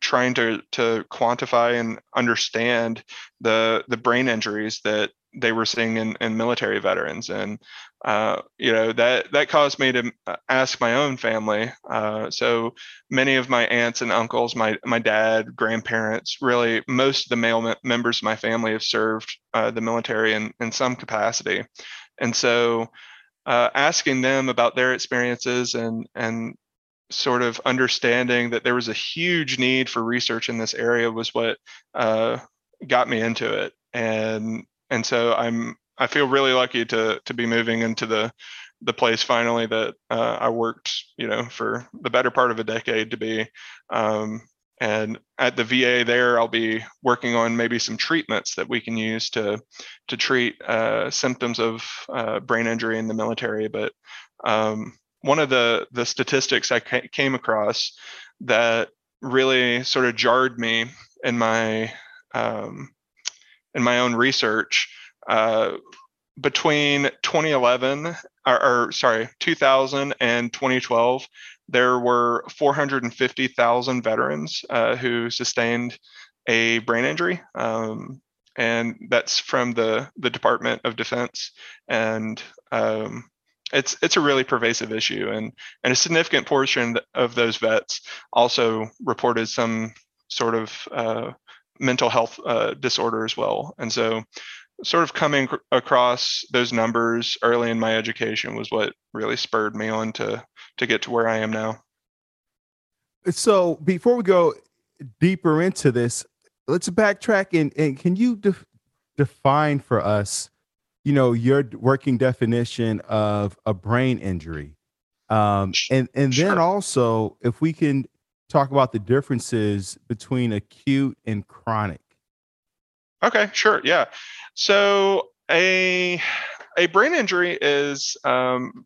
trying to to quantify and understand the the brain injuries that they were seeing in, in military veterans and uh, you know that that caused me to uh, ask my own family. Uh, so many of my aunts and uncles my my dad grandparents really most of the male me- members of my family have served uh, the military in, in some capacity. And so uh, asking them about their experiences and and sort of understanding that there was a huge need for research in this area was what uh, got me into it. And and so i'm i feel really lucky to to be moving into the the place finally that uh, i worked you know for the better part of a decade to be. Um, and at the va there i'll be working on maybe some treatments that we can use to to treat uh, symptoms of uh, brain injury in the military. But um, one of the the statistics I came across that really sort of jarred me in my um, in my own research uh, between 2011 or, or, sorry 2000 and 2012 there were 450,000 veterans uh, who sustained a brain injury. Um, and that's from the the Department of Defense. And um, it's it's a really pervasive issue and and a significant portion of those vets also reported some sort of uh, mental health uh, disorder as well. And so sort of coming across those numbers early in my education was what really spurred me on to to get to where I am now. So before we go deeper into this, let's backtrack and, and can you de- define for us you know your working definition of a brain injury um, and and sure. then also if we can talk about the differences between acute and chronic okay sure yeah so a a brain injury is um,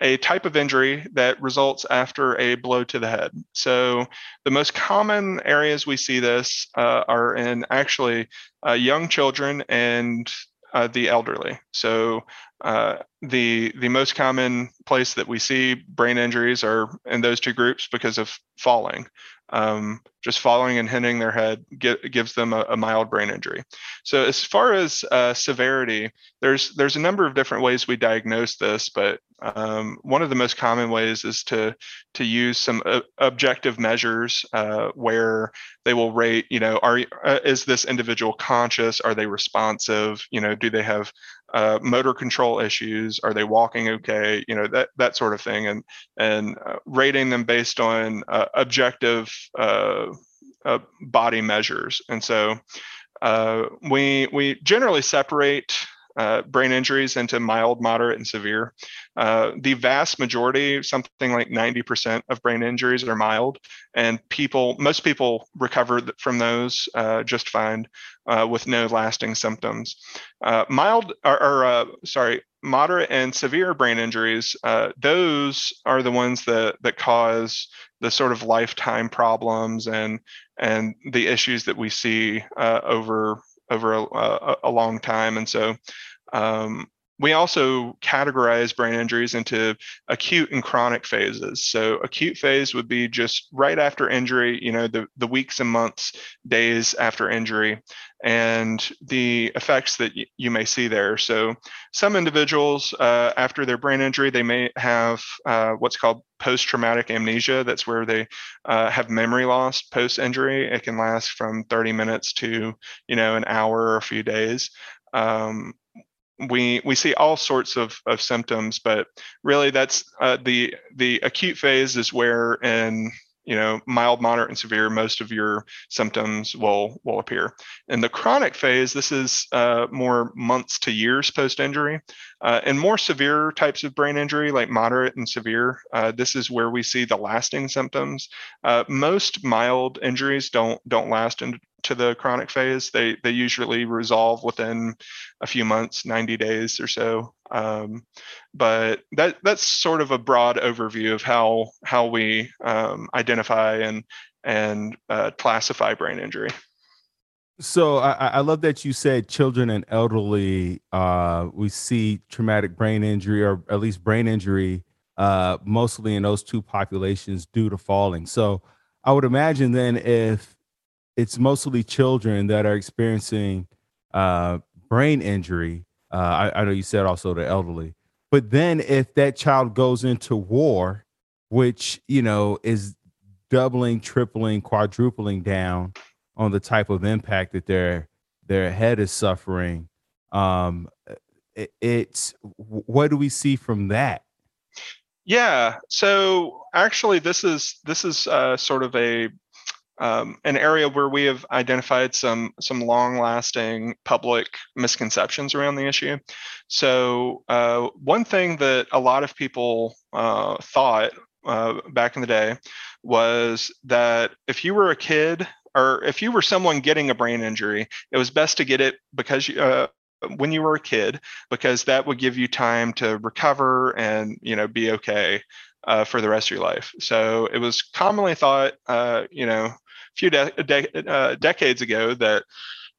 a type of injury that results after a blow to the head. So, the most common areas we see this uh, are in actually uh, young children and uh, the elderly. So uh, the the most common place that we see brain injuries are in those two groups because of falling. Um, just falling and hitting their head get, gives them a, a, mild brain injury. So as far as uh, severity, there's there's a number of different ways we diagnose this, but um, one of the most common ways is to to use some uh, objective measures uh, where they will rate, you know, are uh, is this individual conscious? Are they responsive? You know, do they have uh, motor control issues? Are they walking okay? You know, that that sort of thing, and and uh, rating them based on uh, objective body measures. And so we we generally separate uh, brain injuries into mild, moderate, and severe. Uh, the vast majority, something like 90% of brain injuries are mild, and people, most people recover from those uh, just fine uh, with no lasting symptoms. Uh, mild, or, or uh, sorry, moderate and severe brain injuries, those are the ones that that cause the sort of lifetime problems and and the issues that we see over over a, a, a, long time. And so um, we also categorize brain injuries into acute and chronic phases. So acute phase would be just right after injury, you know, the, the weeks and months, days after injury, and the effects that y- you may see there. So some individuals, uh, after their brain injury, they may have uh, what's called post-traumatic amnesia. That's where they uh, have memory loss post-injury. It can last from 30 minutes to, you know, an hour or a few days. Um, we we see all sorts of, of symptoms, but really that's uh, the the acute phase is where in you know mild moderate and severe most of your symptoms will will appear. In the chronic phase this is uh, more months to years post injury uh, and more severe types of brain injury like moderate and severe uh, this is where we see the lasting symptoms. Uh, most mild injuries don't don't last into the chronic phase. They they usually resolve within a few months 90 days or so. Um, but that that's sort of a broad overview of how how we um, identify and and uh, classify brain injury. So I, I, love that you said children and elderly. Uh, we see traumatic brain injury, or at least brain injury, uh, mostly in those two populations due to falling. So I would imagine then if it's mostly children that are experiencing uh, brain injury, uh, I, I know you said also the elderly, but then if that child goes into war, which you know is doubling, tripling, quadrupling down on the type of impact that their their head is suffering, um, it, it's what do we see from that? Yeah, so actually, this is this is uh, sort of a um, an area where we have identified some some long-lasting public misconceptions around the issue. So uh, one thing that a lot of people uh, thought uh, back in the day was that if you were a kid or if you were someone getting a brain injury, it was best to get it because you, uh, when you were a kid because that would give you time to recover and you know be okay uh, for the rest of your life. So it was commonly thought, uh, you know, a few de- de- uh, decades ago that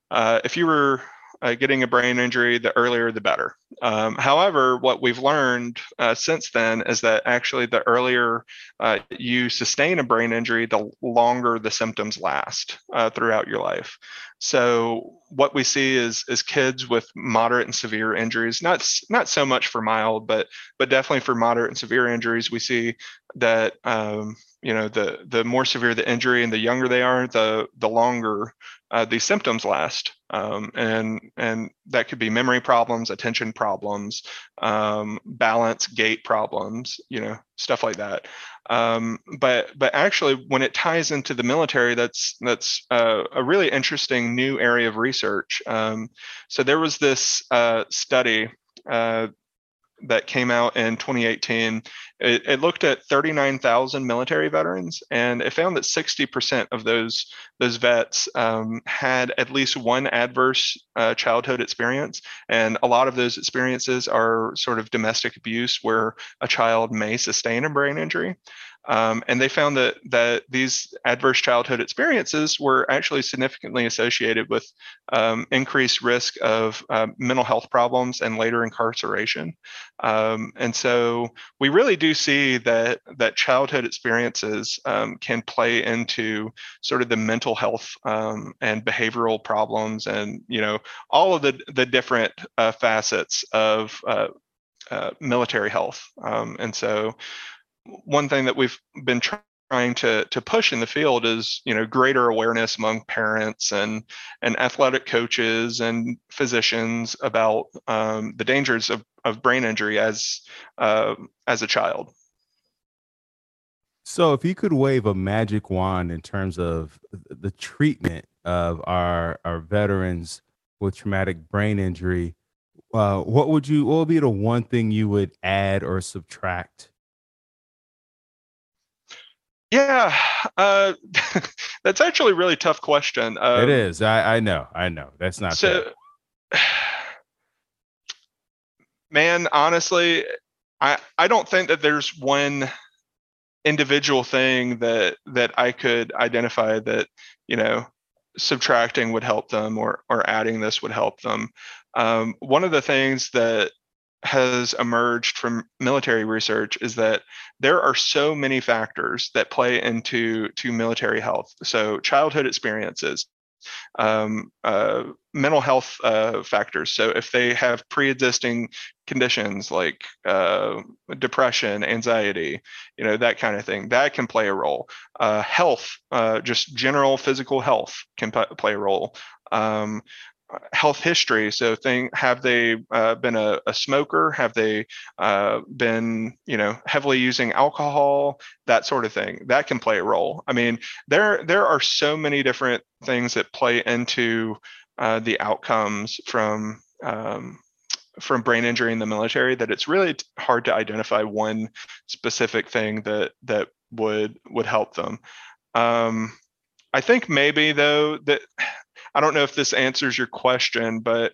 uh, if you were uh, getting a brain injury, the earlier the better. Um, however, what we've learned uh, since then is that actually the earlier uh, you sustain a brain injury, the longer the symptoms last uh, throughout your life. So what we see is is kids with moderate and severe injuries, not not so much for mild, but but definitely for moderate and severe injuries, we see that um, you know the the more severe the injury and the younger they are, the the longer uh, these symptoms last, um, and and that could be memory problems, attention problems, um, balance, gait problems, you know, stuff like that. Um, but but actually, when it ties into the military, that's that's uh, a really interesting new area of research. Um, so there was this uh, study uh, that came out in 2018. It, it looked at 39,000 military veterans, and it found that 60% of those those vets um, had at least one adverse uh, childhood experience, and a lot of those experiences are sort of domestic abuse, where a child may sustain a brain injury. Um, and they found that that these adverse childhood experiences were actually significantly associated with um, increased risk of uh, mental health problems and later incarceration. Um, and so we really do see that that childhood experiences um, can play into sort of the mental health um, and behavioral problems, and you know all of the the different uh, facets of uh, uh, military health. And so one thing that we've been trying to to push in the field is you know greater awareness among parents and and athletic coaches and physicians about um, the dangers of, of brain injury as uh, as a child. So, if you could wave a magic wand in terms of the treatment of our our veterans with traumatic brain injury, uh, what would you? What would be the one thing you would add or subtract yeah, uh, (laughs) that's actually a really tough question. Um, it is. I, I know. I know. That's not so. (sighs) Man, honestly, I I don't think that there's one individual thing that that I could identify that you know subtracting would help them or or adding this would help them. Um, one of the things that has emerged from military research is that there are so many factors that play into to military health. So childhood experiences, um, uh, mental health uh, factors. So if they have pre-existing conditions like uh, depression, anxiety, you know that kind of thing, that can play a role. Uh, health, uh, just general physical health, can p- play a role. Um, health history. So, thing have they uh, been a, a, smoker? Have they uh, been, you know, heavily using alcohol? That sort of thing. That can play a role. I mean, there there are so many different things that play into uh, the outcomes from um, from brain injury in the military that it's really hard to identify one specific thing that that would would help them. Um, I think maybe though that I don't know if this answers your question, but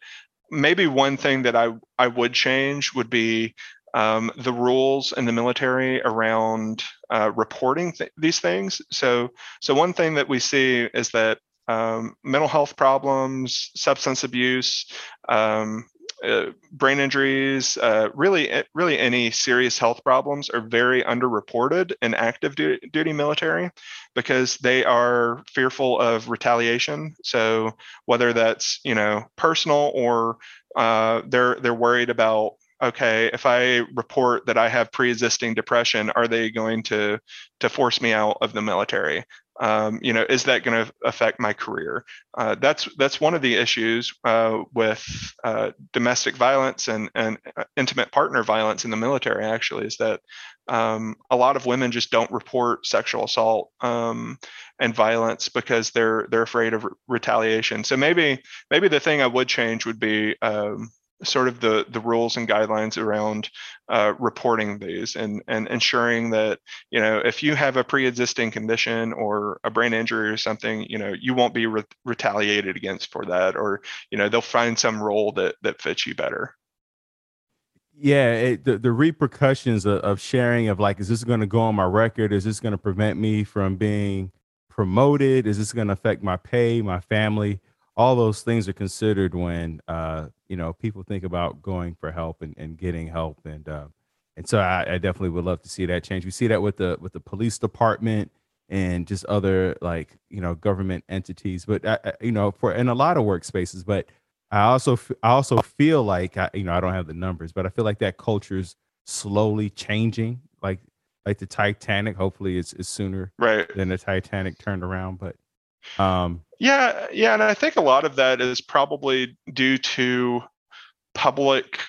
maybe one thing that I I would change would be um, the rules in the military around uh, reporting th- these things. So so one thing that we see is that um, mental health problems, substance abuse, um, uh, brain injuries, uh, really, eh, really any serious health problems are very underreported in active duty, duty military because they are fearful of retaliation. So whether that's you know personal or uh, they're they're worried about okay if i report that i have pre-existing depression are they going to to force me out of the military um, you know, is that going to affect my career? Uh, that's that's one of the issues uh, with uh, domestic violence and and uh, intimate partner violence in the military. Actually, is that um, a lot of women just don't report sexual assault um, and violence because they're they're afraid of re- retaliation. So maybe maybe the thing I would change would be um, sort of the the rules and guidelines around uh, reporting these and and ensuring that you know if you have a pre-existing condition or a brain injury or something you know you won't be re- retaliated against for that or you know they'll find some role that that fits you better. Yeah it, the, the repercussions of, of sharing of like is this going to go on my record? Is this going to prevent me from being promoted? Is this going to affect my pay my family all those things are considered when uh, you know people think about going for help and, and getting help and uh, and so I, I, definitely would love to see that change. We see that with the with the police department and just other like you know government entities but I, I, you know for in a lot of workspaces but i also i also feel like I, you know i don't have the numbers but i feel like that culture is slowly changing like like the titanic hopefully it's, it's sooner right. than the titanic turned around but um yeah, yeah, and I think a lot of that is probably due to public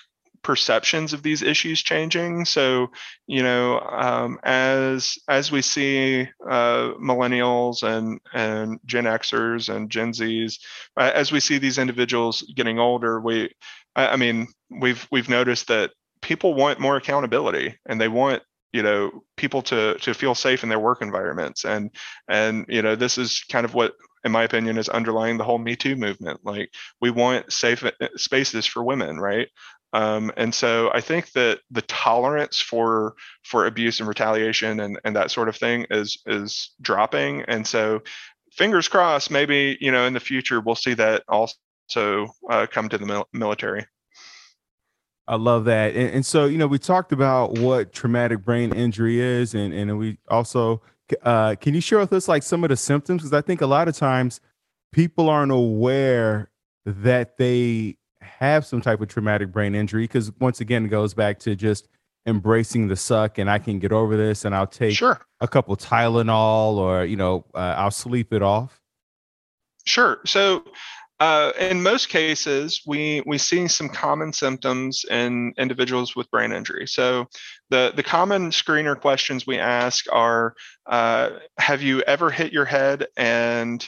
perceptions of these issues changing. So, you know, um, as as we see uh, millennials and and Gen Xers and Gen Zs, uh, as we see these individuals getting older, we, I, I mean, we've we've noticed that people want more accountability and they want you know people to to feel safe in their work environments and and you know this is kind of what in my opinion, is underlying the whole Me Too movement. Like we want safe uh, spaces for women, right? Um, and so I think that the tolerance for for abuse and retaliation and, and that sort of thing is is dropping. And so fingers crossed, maybe you know in the future we'll see that also uh, come to the mil- military. I love that. And, and, so, you know, we talked about what traumatic brain injury is, and, and we also uh, can you share with us like some of the symptoms? Because I think a lot of times people aren't aware that they have some type of traumatic brain injury. Because once again, it goes back to just embracing the suck, and I can get over this, and I'll take sure. a couple Tylenol, or you know, uh, I'll sleep it off. Sure. So uh, in most cases, we we see some common symptoms in individuals with brain injury. So, the the common screener questions we ask are: uh, Have you ever hit your head and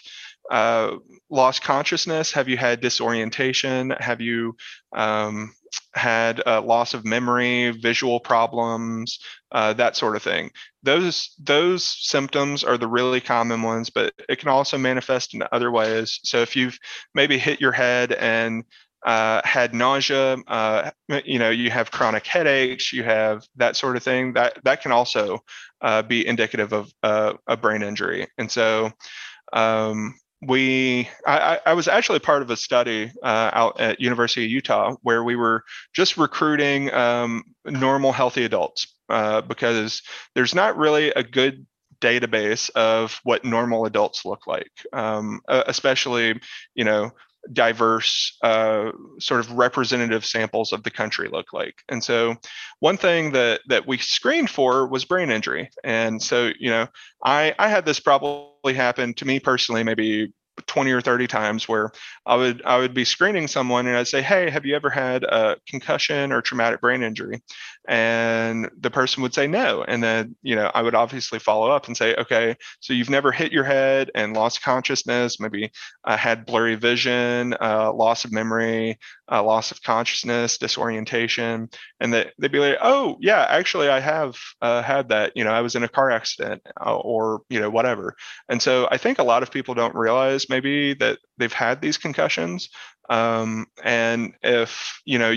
uh, lost consciousness? Have you had disorientation? Have you um, had loss of memory, visual problems, uh, that sort of thing. Those those symptoms are the really common ones, but it can also manifest in other ways. So if you've maybe hit your head and uh, had nausea, uh, you know, you have chronic headaches, you have that sort of thing. That that can also uh, be indicative of uh, a brain injury. And so, um, we I, I, was actually part of a study uh, out at university of utah where we were just recruiting um, normal healthy adults uh, because there's not really a good database of what normal adults look like um, especially you know diverse uh, sort of representative samples of the country look like. And so one thing that that we screened for was brain injury. And so you know i i had this probably happen to me personally maybe 20 or 30 times where I would I would be screening someone and I'd say, "Hey, have you ever had a concussion or traumatic brain injury?" And the person would say no. And then, you know, I would obviously follow up and say, "Okay, so you've never hit your head and lost consciousness, maybe uh, had blurry vision, uh, loss of memory, uh, loss of consciousness, disorientation." And that they'd be like, "Oh, yeah, actually I have uh, had that. You know, I was in a car accident uh, or, you know, whatever." And so I think a lot of people don't realize maybe that they've had these concussions. Um, and if you know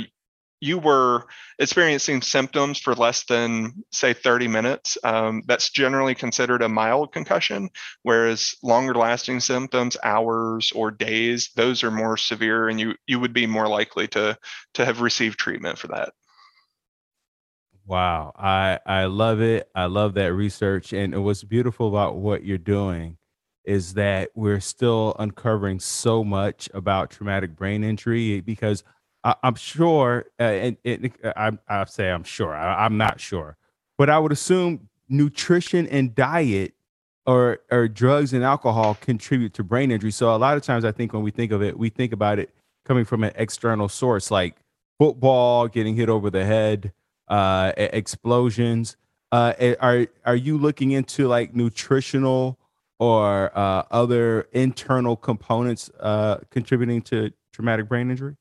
you were experiencing symptoms for less than say 30 minutes um, that's generally considered a mild concussion whereas longer lasting symptoms hours or days those are more severe and you you would be more likely to to have received treatment for that. Wow. I i love it. I love that research. And what's beautiful about what you're doing is that we're still uncovering so much about traumatic brain injury because I, am sure, uh, and, and I, I say I'm sure, I, I'm not sure, but I would assume nutrition and diet or or drugs and alcohol contribute to brain injury. So a lot of times I think when we think of it, we think about it coming from an external source like football, getting hit over the head, uh, explosions. Uh, are are you looking into like nutritional or uh, other internal components uh, contributing to traumatic brain injury?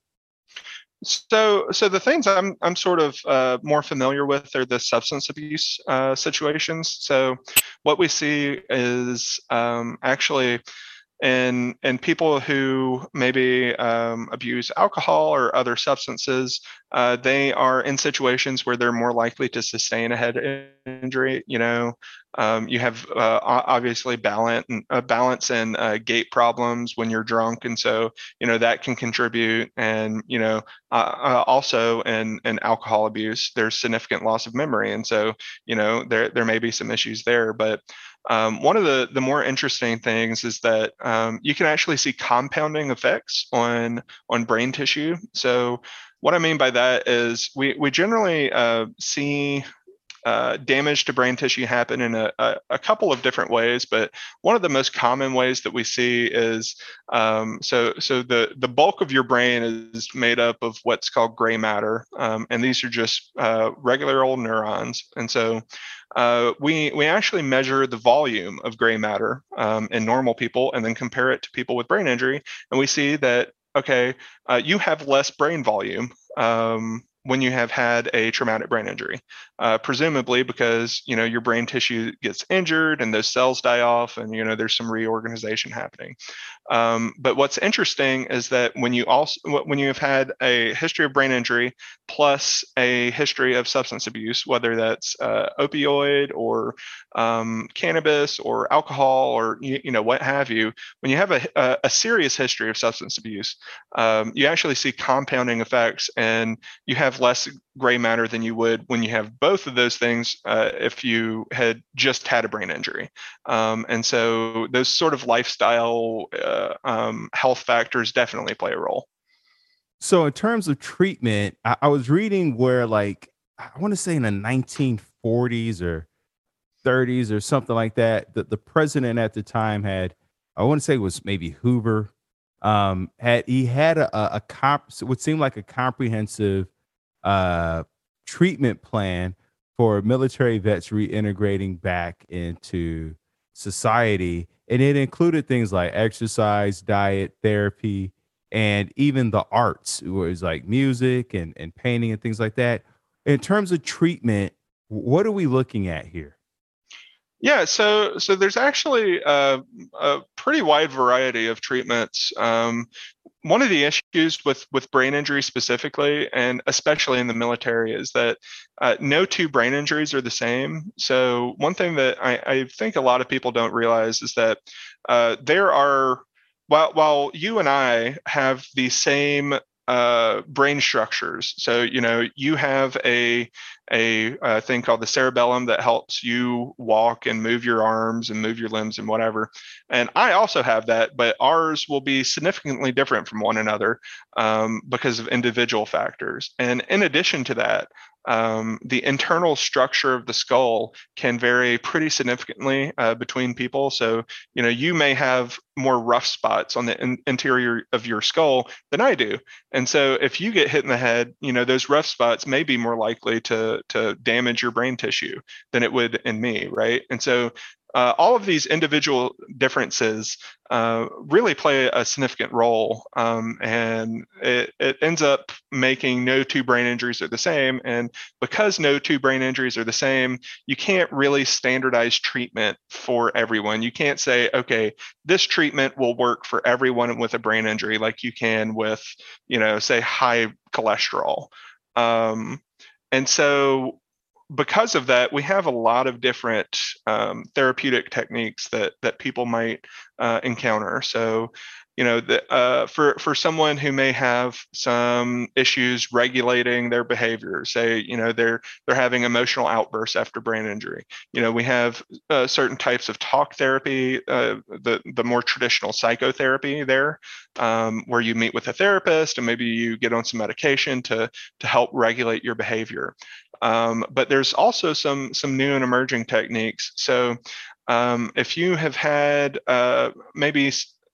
So, so the things I'm I'm sort of uh, more familiar with are the substance abuse uh, situations. So, what we see is um, actually and and people who maybe um, abuse alcohol or other substances, uh, they are in situations where they're more likely to sustain a head injury. You know, um, you have uh, obviously balance and uh, balance and uh, gait problems when you're drunk, and so you know that can contribute. And you know, uh, uh, also in in alcohol abuse, there's significant loss of memory, and so you know there there may be some issues there, but um, one of the, the more interesting things is that um, you can actually see compounding effects on, on brain tissue. So, what I mean by that is we, we generally uh, see uh, damage to brain tissue happen in a, a, a, couple of different ways, but one of the most common ways that we see is um, so so the the bulk of your brain is made up of what's called gray matter, um, and these are just uh, regular old neurons, and so uh, we we actually measure the volume of gray matter um, in normal people and then compare it to people with brain injury, and we see that okay, uh, you have less brain volume um, when you have had a traumatic brain injury, uh, presumably because you know your brain tissue gets injured and those cells die off, and you know there's some reorganization happening. Um, but what's interesting is that when you also when you have had a history of brain injury plus a history of substance abuse, whether that's uh, opioid or um, cannabis or alcohol or you, you, know what have you, when you have a, a, a serious history of substance abuse, um, you actually see compounding effects, and you have less gray matter than you would when you have both of those things uh, if you had just had a brain injury. Um, and so those sort of lifestyle uh, um, health factors definitely play a role. So in terms of treatment, I, I was reading where like I want to say in the 1940s or 30s or something like that, that the president at the time had, I want to say it was maybe Hoover, um, had he had a, a, comp, would seem like a comprehensive uh, treatment plan for military vets reintegrating back into society. And it included things like exercise, diet, therapy, and even the arts, it was like music and, and painting and things like that. In terms of treatment, what are we looking at here? Yeah, so so there's actually a, a pretty wide variety of treatments. Um, one of the issues with with brain injury specifically, and especially in the military, is that uh, no two brain injuries are the same. So one thing that I, I think a lot of people don't realize is that uh, there are while while you and I have the same uh, brain structures. So you know you have a a, a, thing called the cerebellum that helps you walk and move your arms and move your limbs and whatever. And I also have that, but ours will be significantly different from one another um, because of individual factors. And in addition to that, um, the internal structure of the skull can vary pretty significantly uh, between people. So, you know, you may have more rough spots on the in- interior of your skull than I do. And so, if you get hit in the head, you know, those rough spots may be more likely to to damage your brain tissue than it would in me, right? And so, uh, all of these individual differences uh, really play a significant role, um, and it, it, ends up making no two brain injuries are the same. And because no two brain injuries are the same, you can't really standardize treatment for everyone. You can't say, okay, this treatment will work for everyone with a brain injury, like you can with, you know, say high cholesterol. Um, and so because of that, we have a lot of different um, therapeutic techniques that that people might uh, encounter. So, you know, the, uh, for for someone who may have some issues regulating their behavior, say, you know, they're they're having emotional outbursts after brain injury. You know, we have uh, certain types of talk therapy, uh, the the more traditional psychotherapy there, um, where you meet with a therapist and maybe you get on some medication to to help regulate your behavior. Um, but there's also some some new and emerging techniques. So um, if you have had uh, maybe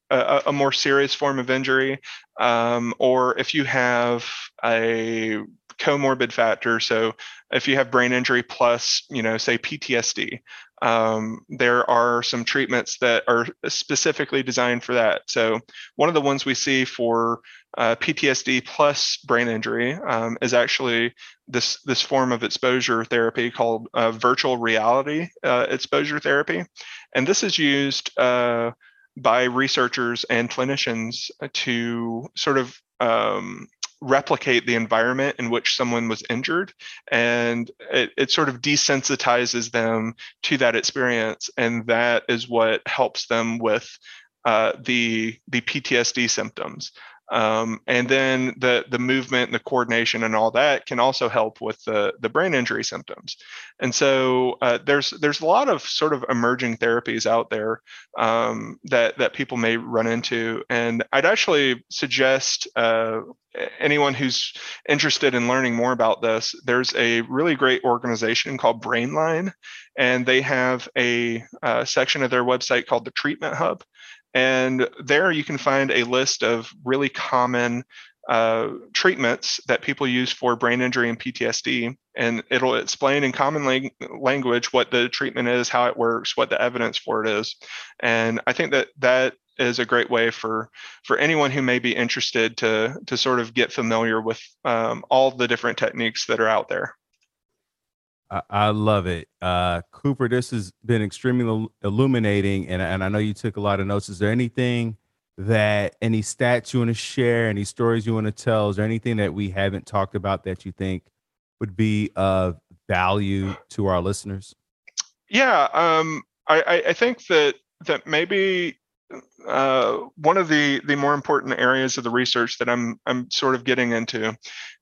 a, a, more serious form of injury, um, or if you have a comorbid factor, so if you have brain injury plus, you know, say PTSD, um, there are some treatments that are specifically designed for that. So one of the ones we see for uh, PTSD plus brain injury um, is actually this this form of exposure therapy called uh, virtual reality uh, exposure therapy, and this is used uh, by researchers and clinicians to sort of um, replicate the environment in which someone was injured and it, it sort of desensitizes them to that experience and that is what helps them with uh, the the PTSD symptoms um, and then the the movement and the coordination and all that can also help with the the brain injury symptoms. And so uh, there's there's a lot of sort of emerging therapies out there um, that that people may run into. And I'd actually suggest uh, anyone who's interested in learning more about this, there's a really great organization called Brainline, and they have a uh, section of their website called the Treatment Hub. And there you can find a list of really common uh, treatments that people use for brain injury and PTSD. And it'll explain in common lang- language what the treatment is, how it works, what the evidence for it is. And I think that that is a great way for for anyone who may be interested to to sort of get familiar with um, all the different techniques that are out there. I, I love it. Uh, Cooper, this has been extremely illuminating, and, and I know you took a lot of notes. Is there anything that any stats you want to share, any stories you want to tell? Is there anything that we haven't talked about that you think would be of value to our listeners? Yeah, um, I, I think that that maybe uh, one of the the more important areas of the research that I'm I'm sort of getting into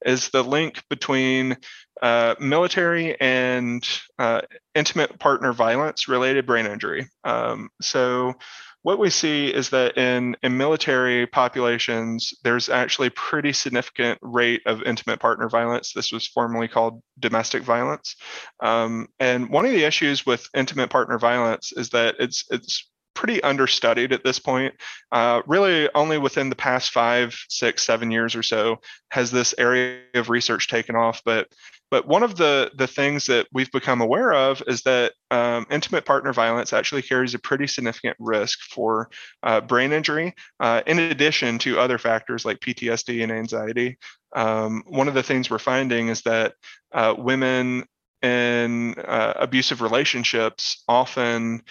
is the link between uh, military and uh, intimate partner violence related brain injury. Um, so what we see is that in, in military populations, there's actually pretty significant rate of intimate partner violence. This was formerly called domestic violence. Um, and one of the issues with intimate partner violence is that it's it's pretty understudied at this point. Uh, really, only within the past five, six, seven years or so has this area of research taken off. But but one of the the things that we've become aware of is that um, intimate partner violence actually carries a pretty significant risk for uh, brain injury, uh, in addition to other factors like PTSD and anxiety. Um, one of the things we're finding is that uh, women in uh, abusive relationships often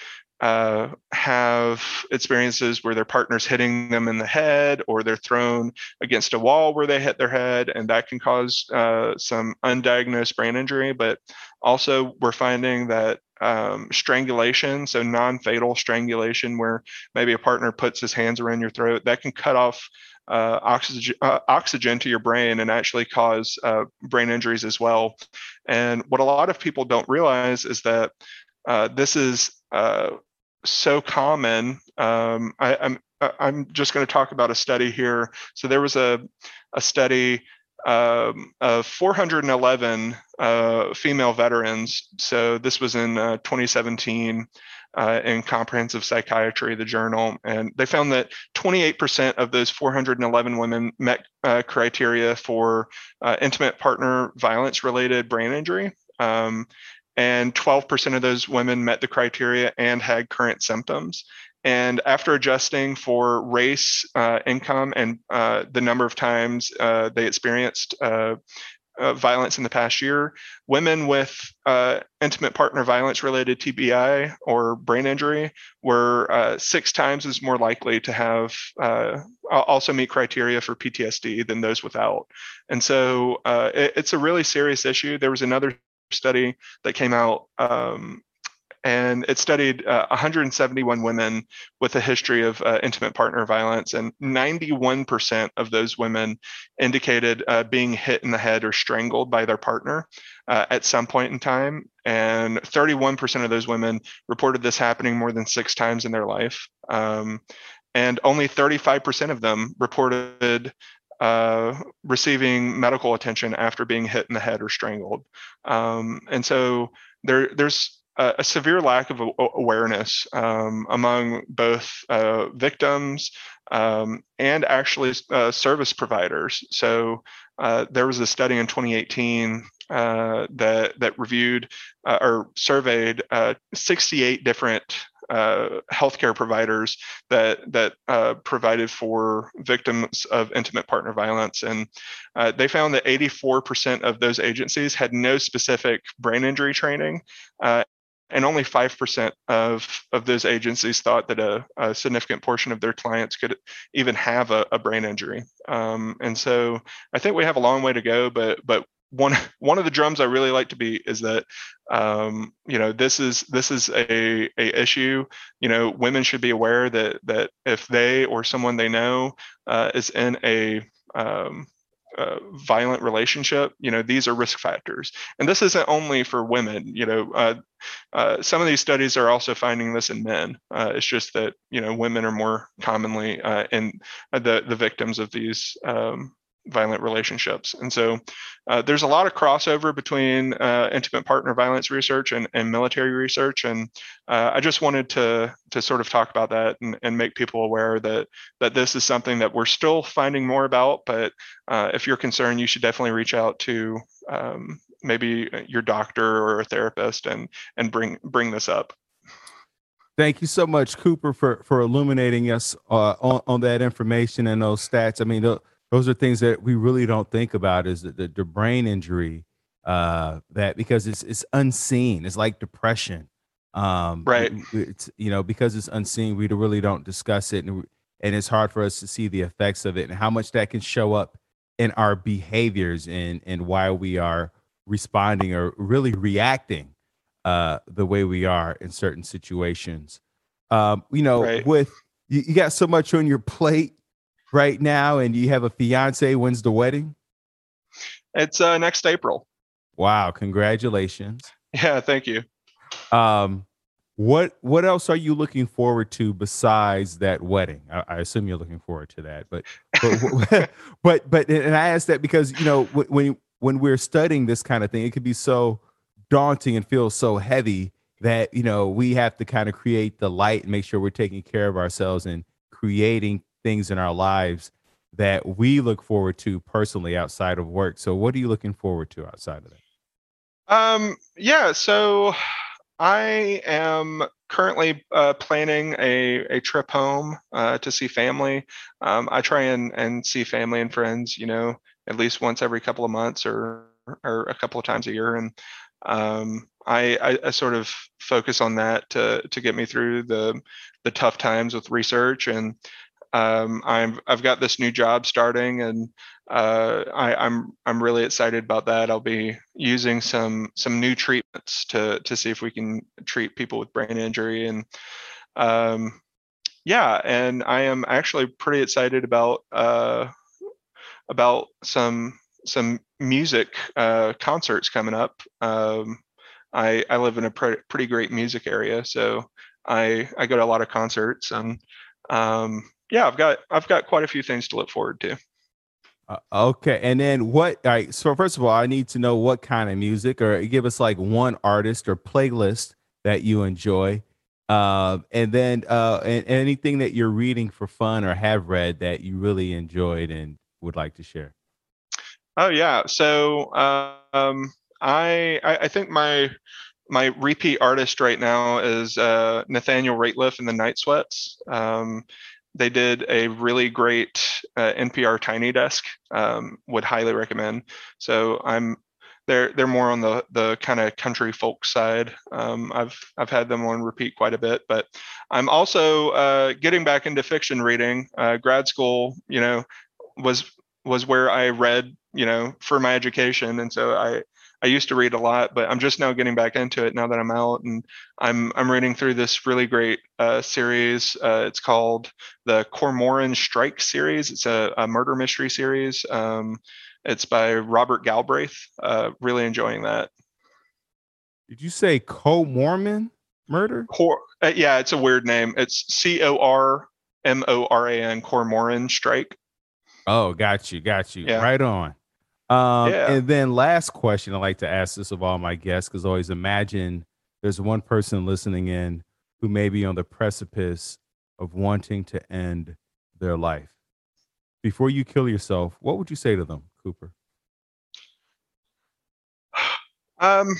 uh, have experiences where their partner's hitting them in the head or they're thrown against a wall where they hit their head, and that can cause uh, some undiagnosed brain injury. But also, we're finding that um, strangulation, so non fatal strangulation, where maybe a partner puts his hands around your throat, that can cut off uh, oxygen, uh, oxygen to your brain and actually cause uh, brain injuries as well. And what a lot of people don't realize is that uh, this is uh, so common. Um, I, I'm I'm just going to talk about a study here. So there was a a study um, of 411 uh, female veterans. So this was in uh, 2017 uh, in Comprehensive Psychiatry, the journal, and they found that 28% of those 411 women met uh, criteria for uh, intimate partner violence-related brain injury. Um, and 12% of those women met the criteria and had current symptoms. And after adjusting for race, uh, income, and uh, the number of times uh, they experienced uh, uh, violence in the past year, women with uh, intimate partner violence related TBI or brain injury were six times as more likely to have also meet criteria for PTSD than those without. And so it, it's a really serious issue. There was another study that came out um, and it studied uh, 171 women with a history of uh, intimate partner violence, and 91% of those women indicated uh, being hit in the head or strangled by their partner uh, at some point in time. And 31% of those women reported this happening more than six times in their life. Um, and only 35% of them reported uh, receiving medical attention after being hit in the head or strangled. Um, and so there, there's a, a severe lack of awareness um, among both uh, victims um, and actually uh, service providers. So uh, there was a study in 2018 uh, that that reviewed uh, or surveyed 68 different uh, healthcare providers that that uh, provided for victims of intimate partner violence, and uh, they found that 84% of those agencies had no specific brain injury training. Uh, and only 5% of, of those agencies thought that a, a significant portion of their clients could even have a, a brain injury. Um, and so I think we have a long way to go, but but one one of the drums I really like to beat is that um, you know this is this is a, a issue. You know, women should be aware that that if they or someone they know uh, is in a um, uh, violent relationship, you know, these are risk factors. And this isn't only for women. You know, uh, uh, some of these studies are also finding this in men. Uh, it's just that you know women are more commonly uh, in the the victims of these um, violent relationships. And so uh, there's a lot of crossover between uh, intimate partner violence research and, and military research. And uh, I just wanted to, to sort of talk about that and, and make people aware that, that this is something that we're still finding more about. But uh, if you're concerned, you should definitely reach out to um, maybe your doctor or a therapist and, and bring, bring this up. Thank you so much, Cooper, for, for illuminating us uh, on, on that information and those stats. I mean, the, those are things that we really don't think about is the, the, the brain injury uh, that because it's it's unseen. It's like depression. Um, right. it's you know because it's unseen we really don't discuss it and, and it's hard for us to see the effects of it and how much that can show up in our behaviors and and why we are responding or really reacting uh, the way we are in certain situations. Um, you know right. with you, you got so much on your plate right now and you have a fiance when's the wedding? It's uh next april. Wow congratulations. Yeah thank you. Um what what else are you looking forward to besides that wedding? I, I assume you're looking forward to that but but, (laughs) (laughs) but but and i ask that because you know when when we're studying this kind of thing it can be so daunting and feel so heavy that you know we have to kind of create the light and make sure we're taking care of ourselves and creating things in our lives that we look forward to personally outside of work. So what are you looking forward to outside of that? Um, yeah, so I am currently uh, planning a, a trip home uh, to see family. Um, I try and, and see family and friends, you know, at least once every couple of months or or a couple of times a year. And um, I, I, I, sort of focus on that to to get me through the the tough times with research and um, I'm I've got this new job starting, and uh, I, I'm I'm really excited about that. I'll be using some some new treatments to to see if we can treat people with brain injury, and um, yeah, and I am actually pretty excited about uh, about some some music uh, concerts coming up. Um, I I live in a pre- pretty great music area, so I I go to a lot of concerts, and um, yeah, I've got I've got quite a few things to look forward to. Uh, okay, and then what? All right, so first of all, I need to know what kind of music, or give us like one artist or playlist that you enjoy, uh, and then uh, and, and anything that you're reading for fun or have read that you really enjoyed and would like to share. Oh yeah, so um, I, I I think my my repeat artist right now is uh, Nathaniel Rateliff and the Night Sweats. Um, they did a really great uh, NPR Tiny Desk. Um, would highly recommend. So I'm they're they're more on the the kind of country folk side. Um, I've I've had them on repeat quite a bit, but I'm also uh, getting back into fiction reading. Uh, grad school, you know, was was where I read, you know, for my education, and so I I used to read a lot, but I'm just now getting back into it now that I'm out, and I'm I'm reading through this really great uh, series. Uh, it's called the Cormoran Strike series. It's a, a murder mystery series. Um, it's by Robert Galbraith. Uh, really enjoying that. Did you say Co-Mormon murder? Cor- uh, yeah, it's a weird name. It's C O R M O R A N Cormoran Strike. Oh, got you, got you. Yeah. Right on. Um, yeah. And then last question, I like to ask this of all my guests because always imagine there's one person listening in who may be on the precipice of wanting to end their life. Before you kill yourself, what would you say to them, Cooper? (sighs) Um,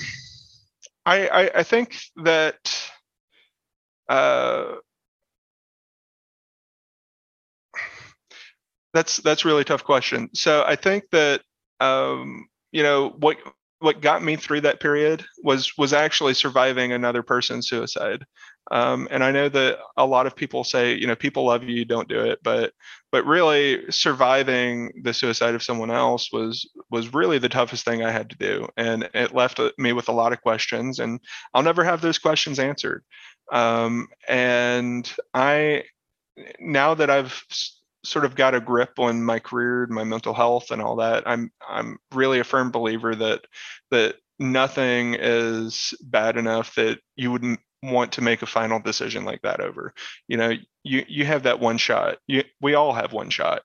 I, I, I think that uh, (sighs) that's that's really tough question. So I think that um, you know what what got me through that period was was actually surviving another person's suicide. Um, and i know that a lot of people say you know people love you don't do it but but really surviving the suicide of someone else was was really the toughest thing i had to do and it left me with a lot of questions and i'll never have those questions answered. Um, and i now that i've sort of got a grip on my career and my mental health and all that i'm i'm really a firm believer that that nothing is bad enough that you wouldn't want to make a final decision like that over. You know you you have that one shot. You, we all have one shot.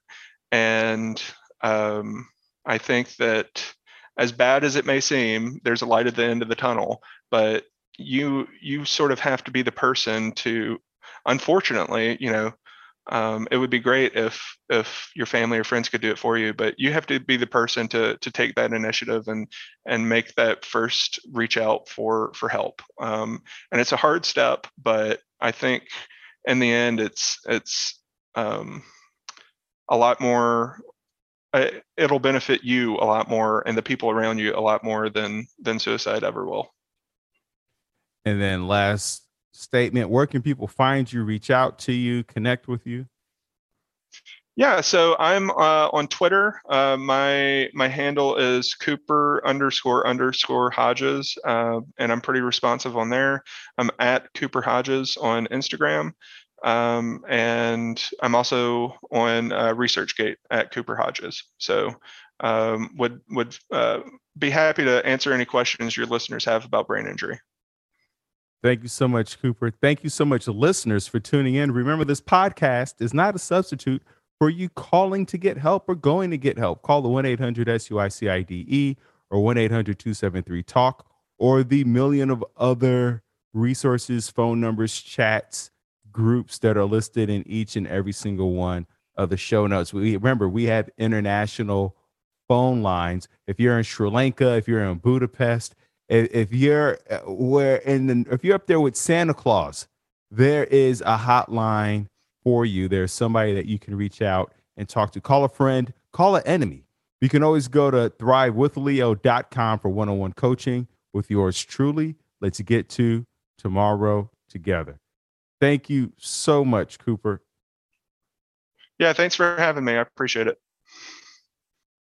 And um, i think that as bad as it may seem there's a light at the end of the tunnel but you you sort of have to be the person to unfortunately you know um, it would be great if if your family or friends could do it for you but you have to be the person to to take that initiative and and make that first reach out for for help. Um, and it's a hard step but i think in the end it's it's um, a lot more it'll benefit you a lot more and the people around you a lot more than than suicide ever will. And then last statement, where can people find you, reach out to you, connect with you? Yeah, so I'm uh, on Twitter. Uh, my my handle is Cooper underscore underscore Hodges, uh, and I'm pretty responsive on there. I'm at Cooper Hodges on Instagram, um, and I'm also on uh, ResearchGate at Cooper Hodges. So um, would would uh, be happy to answer any questions your listeners have about brain injury. Thank you so much, Cooper. Thank you so much, listeners, for tuning in. Remember, this podcast is not a substitute for you calling to get help or going to get help. Call the 1 800 SUICIDE or 1 800 273 TALK or the million of other resources, phone numbers, chats, groups that are listed in each and every single one of the show notes. We remember we have international phone lines. If you're in Sri Lanka, if you're in Budapest, if you're uh, where in the, if you're up there with Santa Claus, there is a hotline for you. There's somebody that you can reach out and talk to. Call a friend, call an enemy. You can always go to thrivewithleo.com for one-on-one coaching with yours truly. Let's get to tomorrow together. Thank you so much, Cooper. Yeah, thanks for having me. I appreciate it.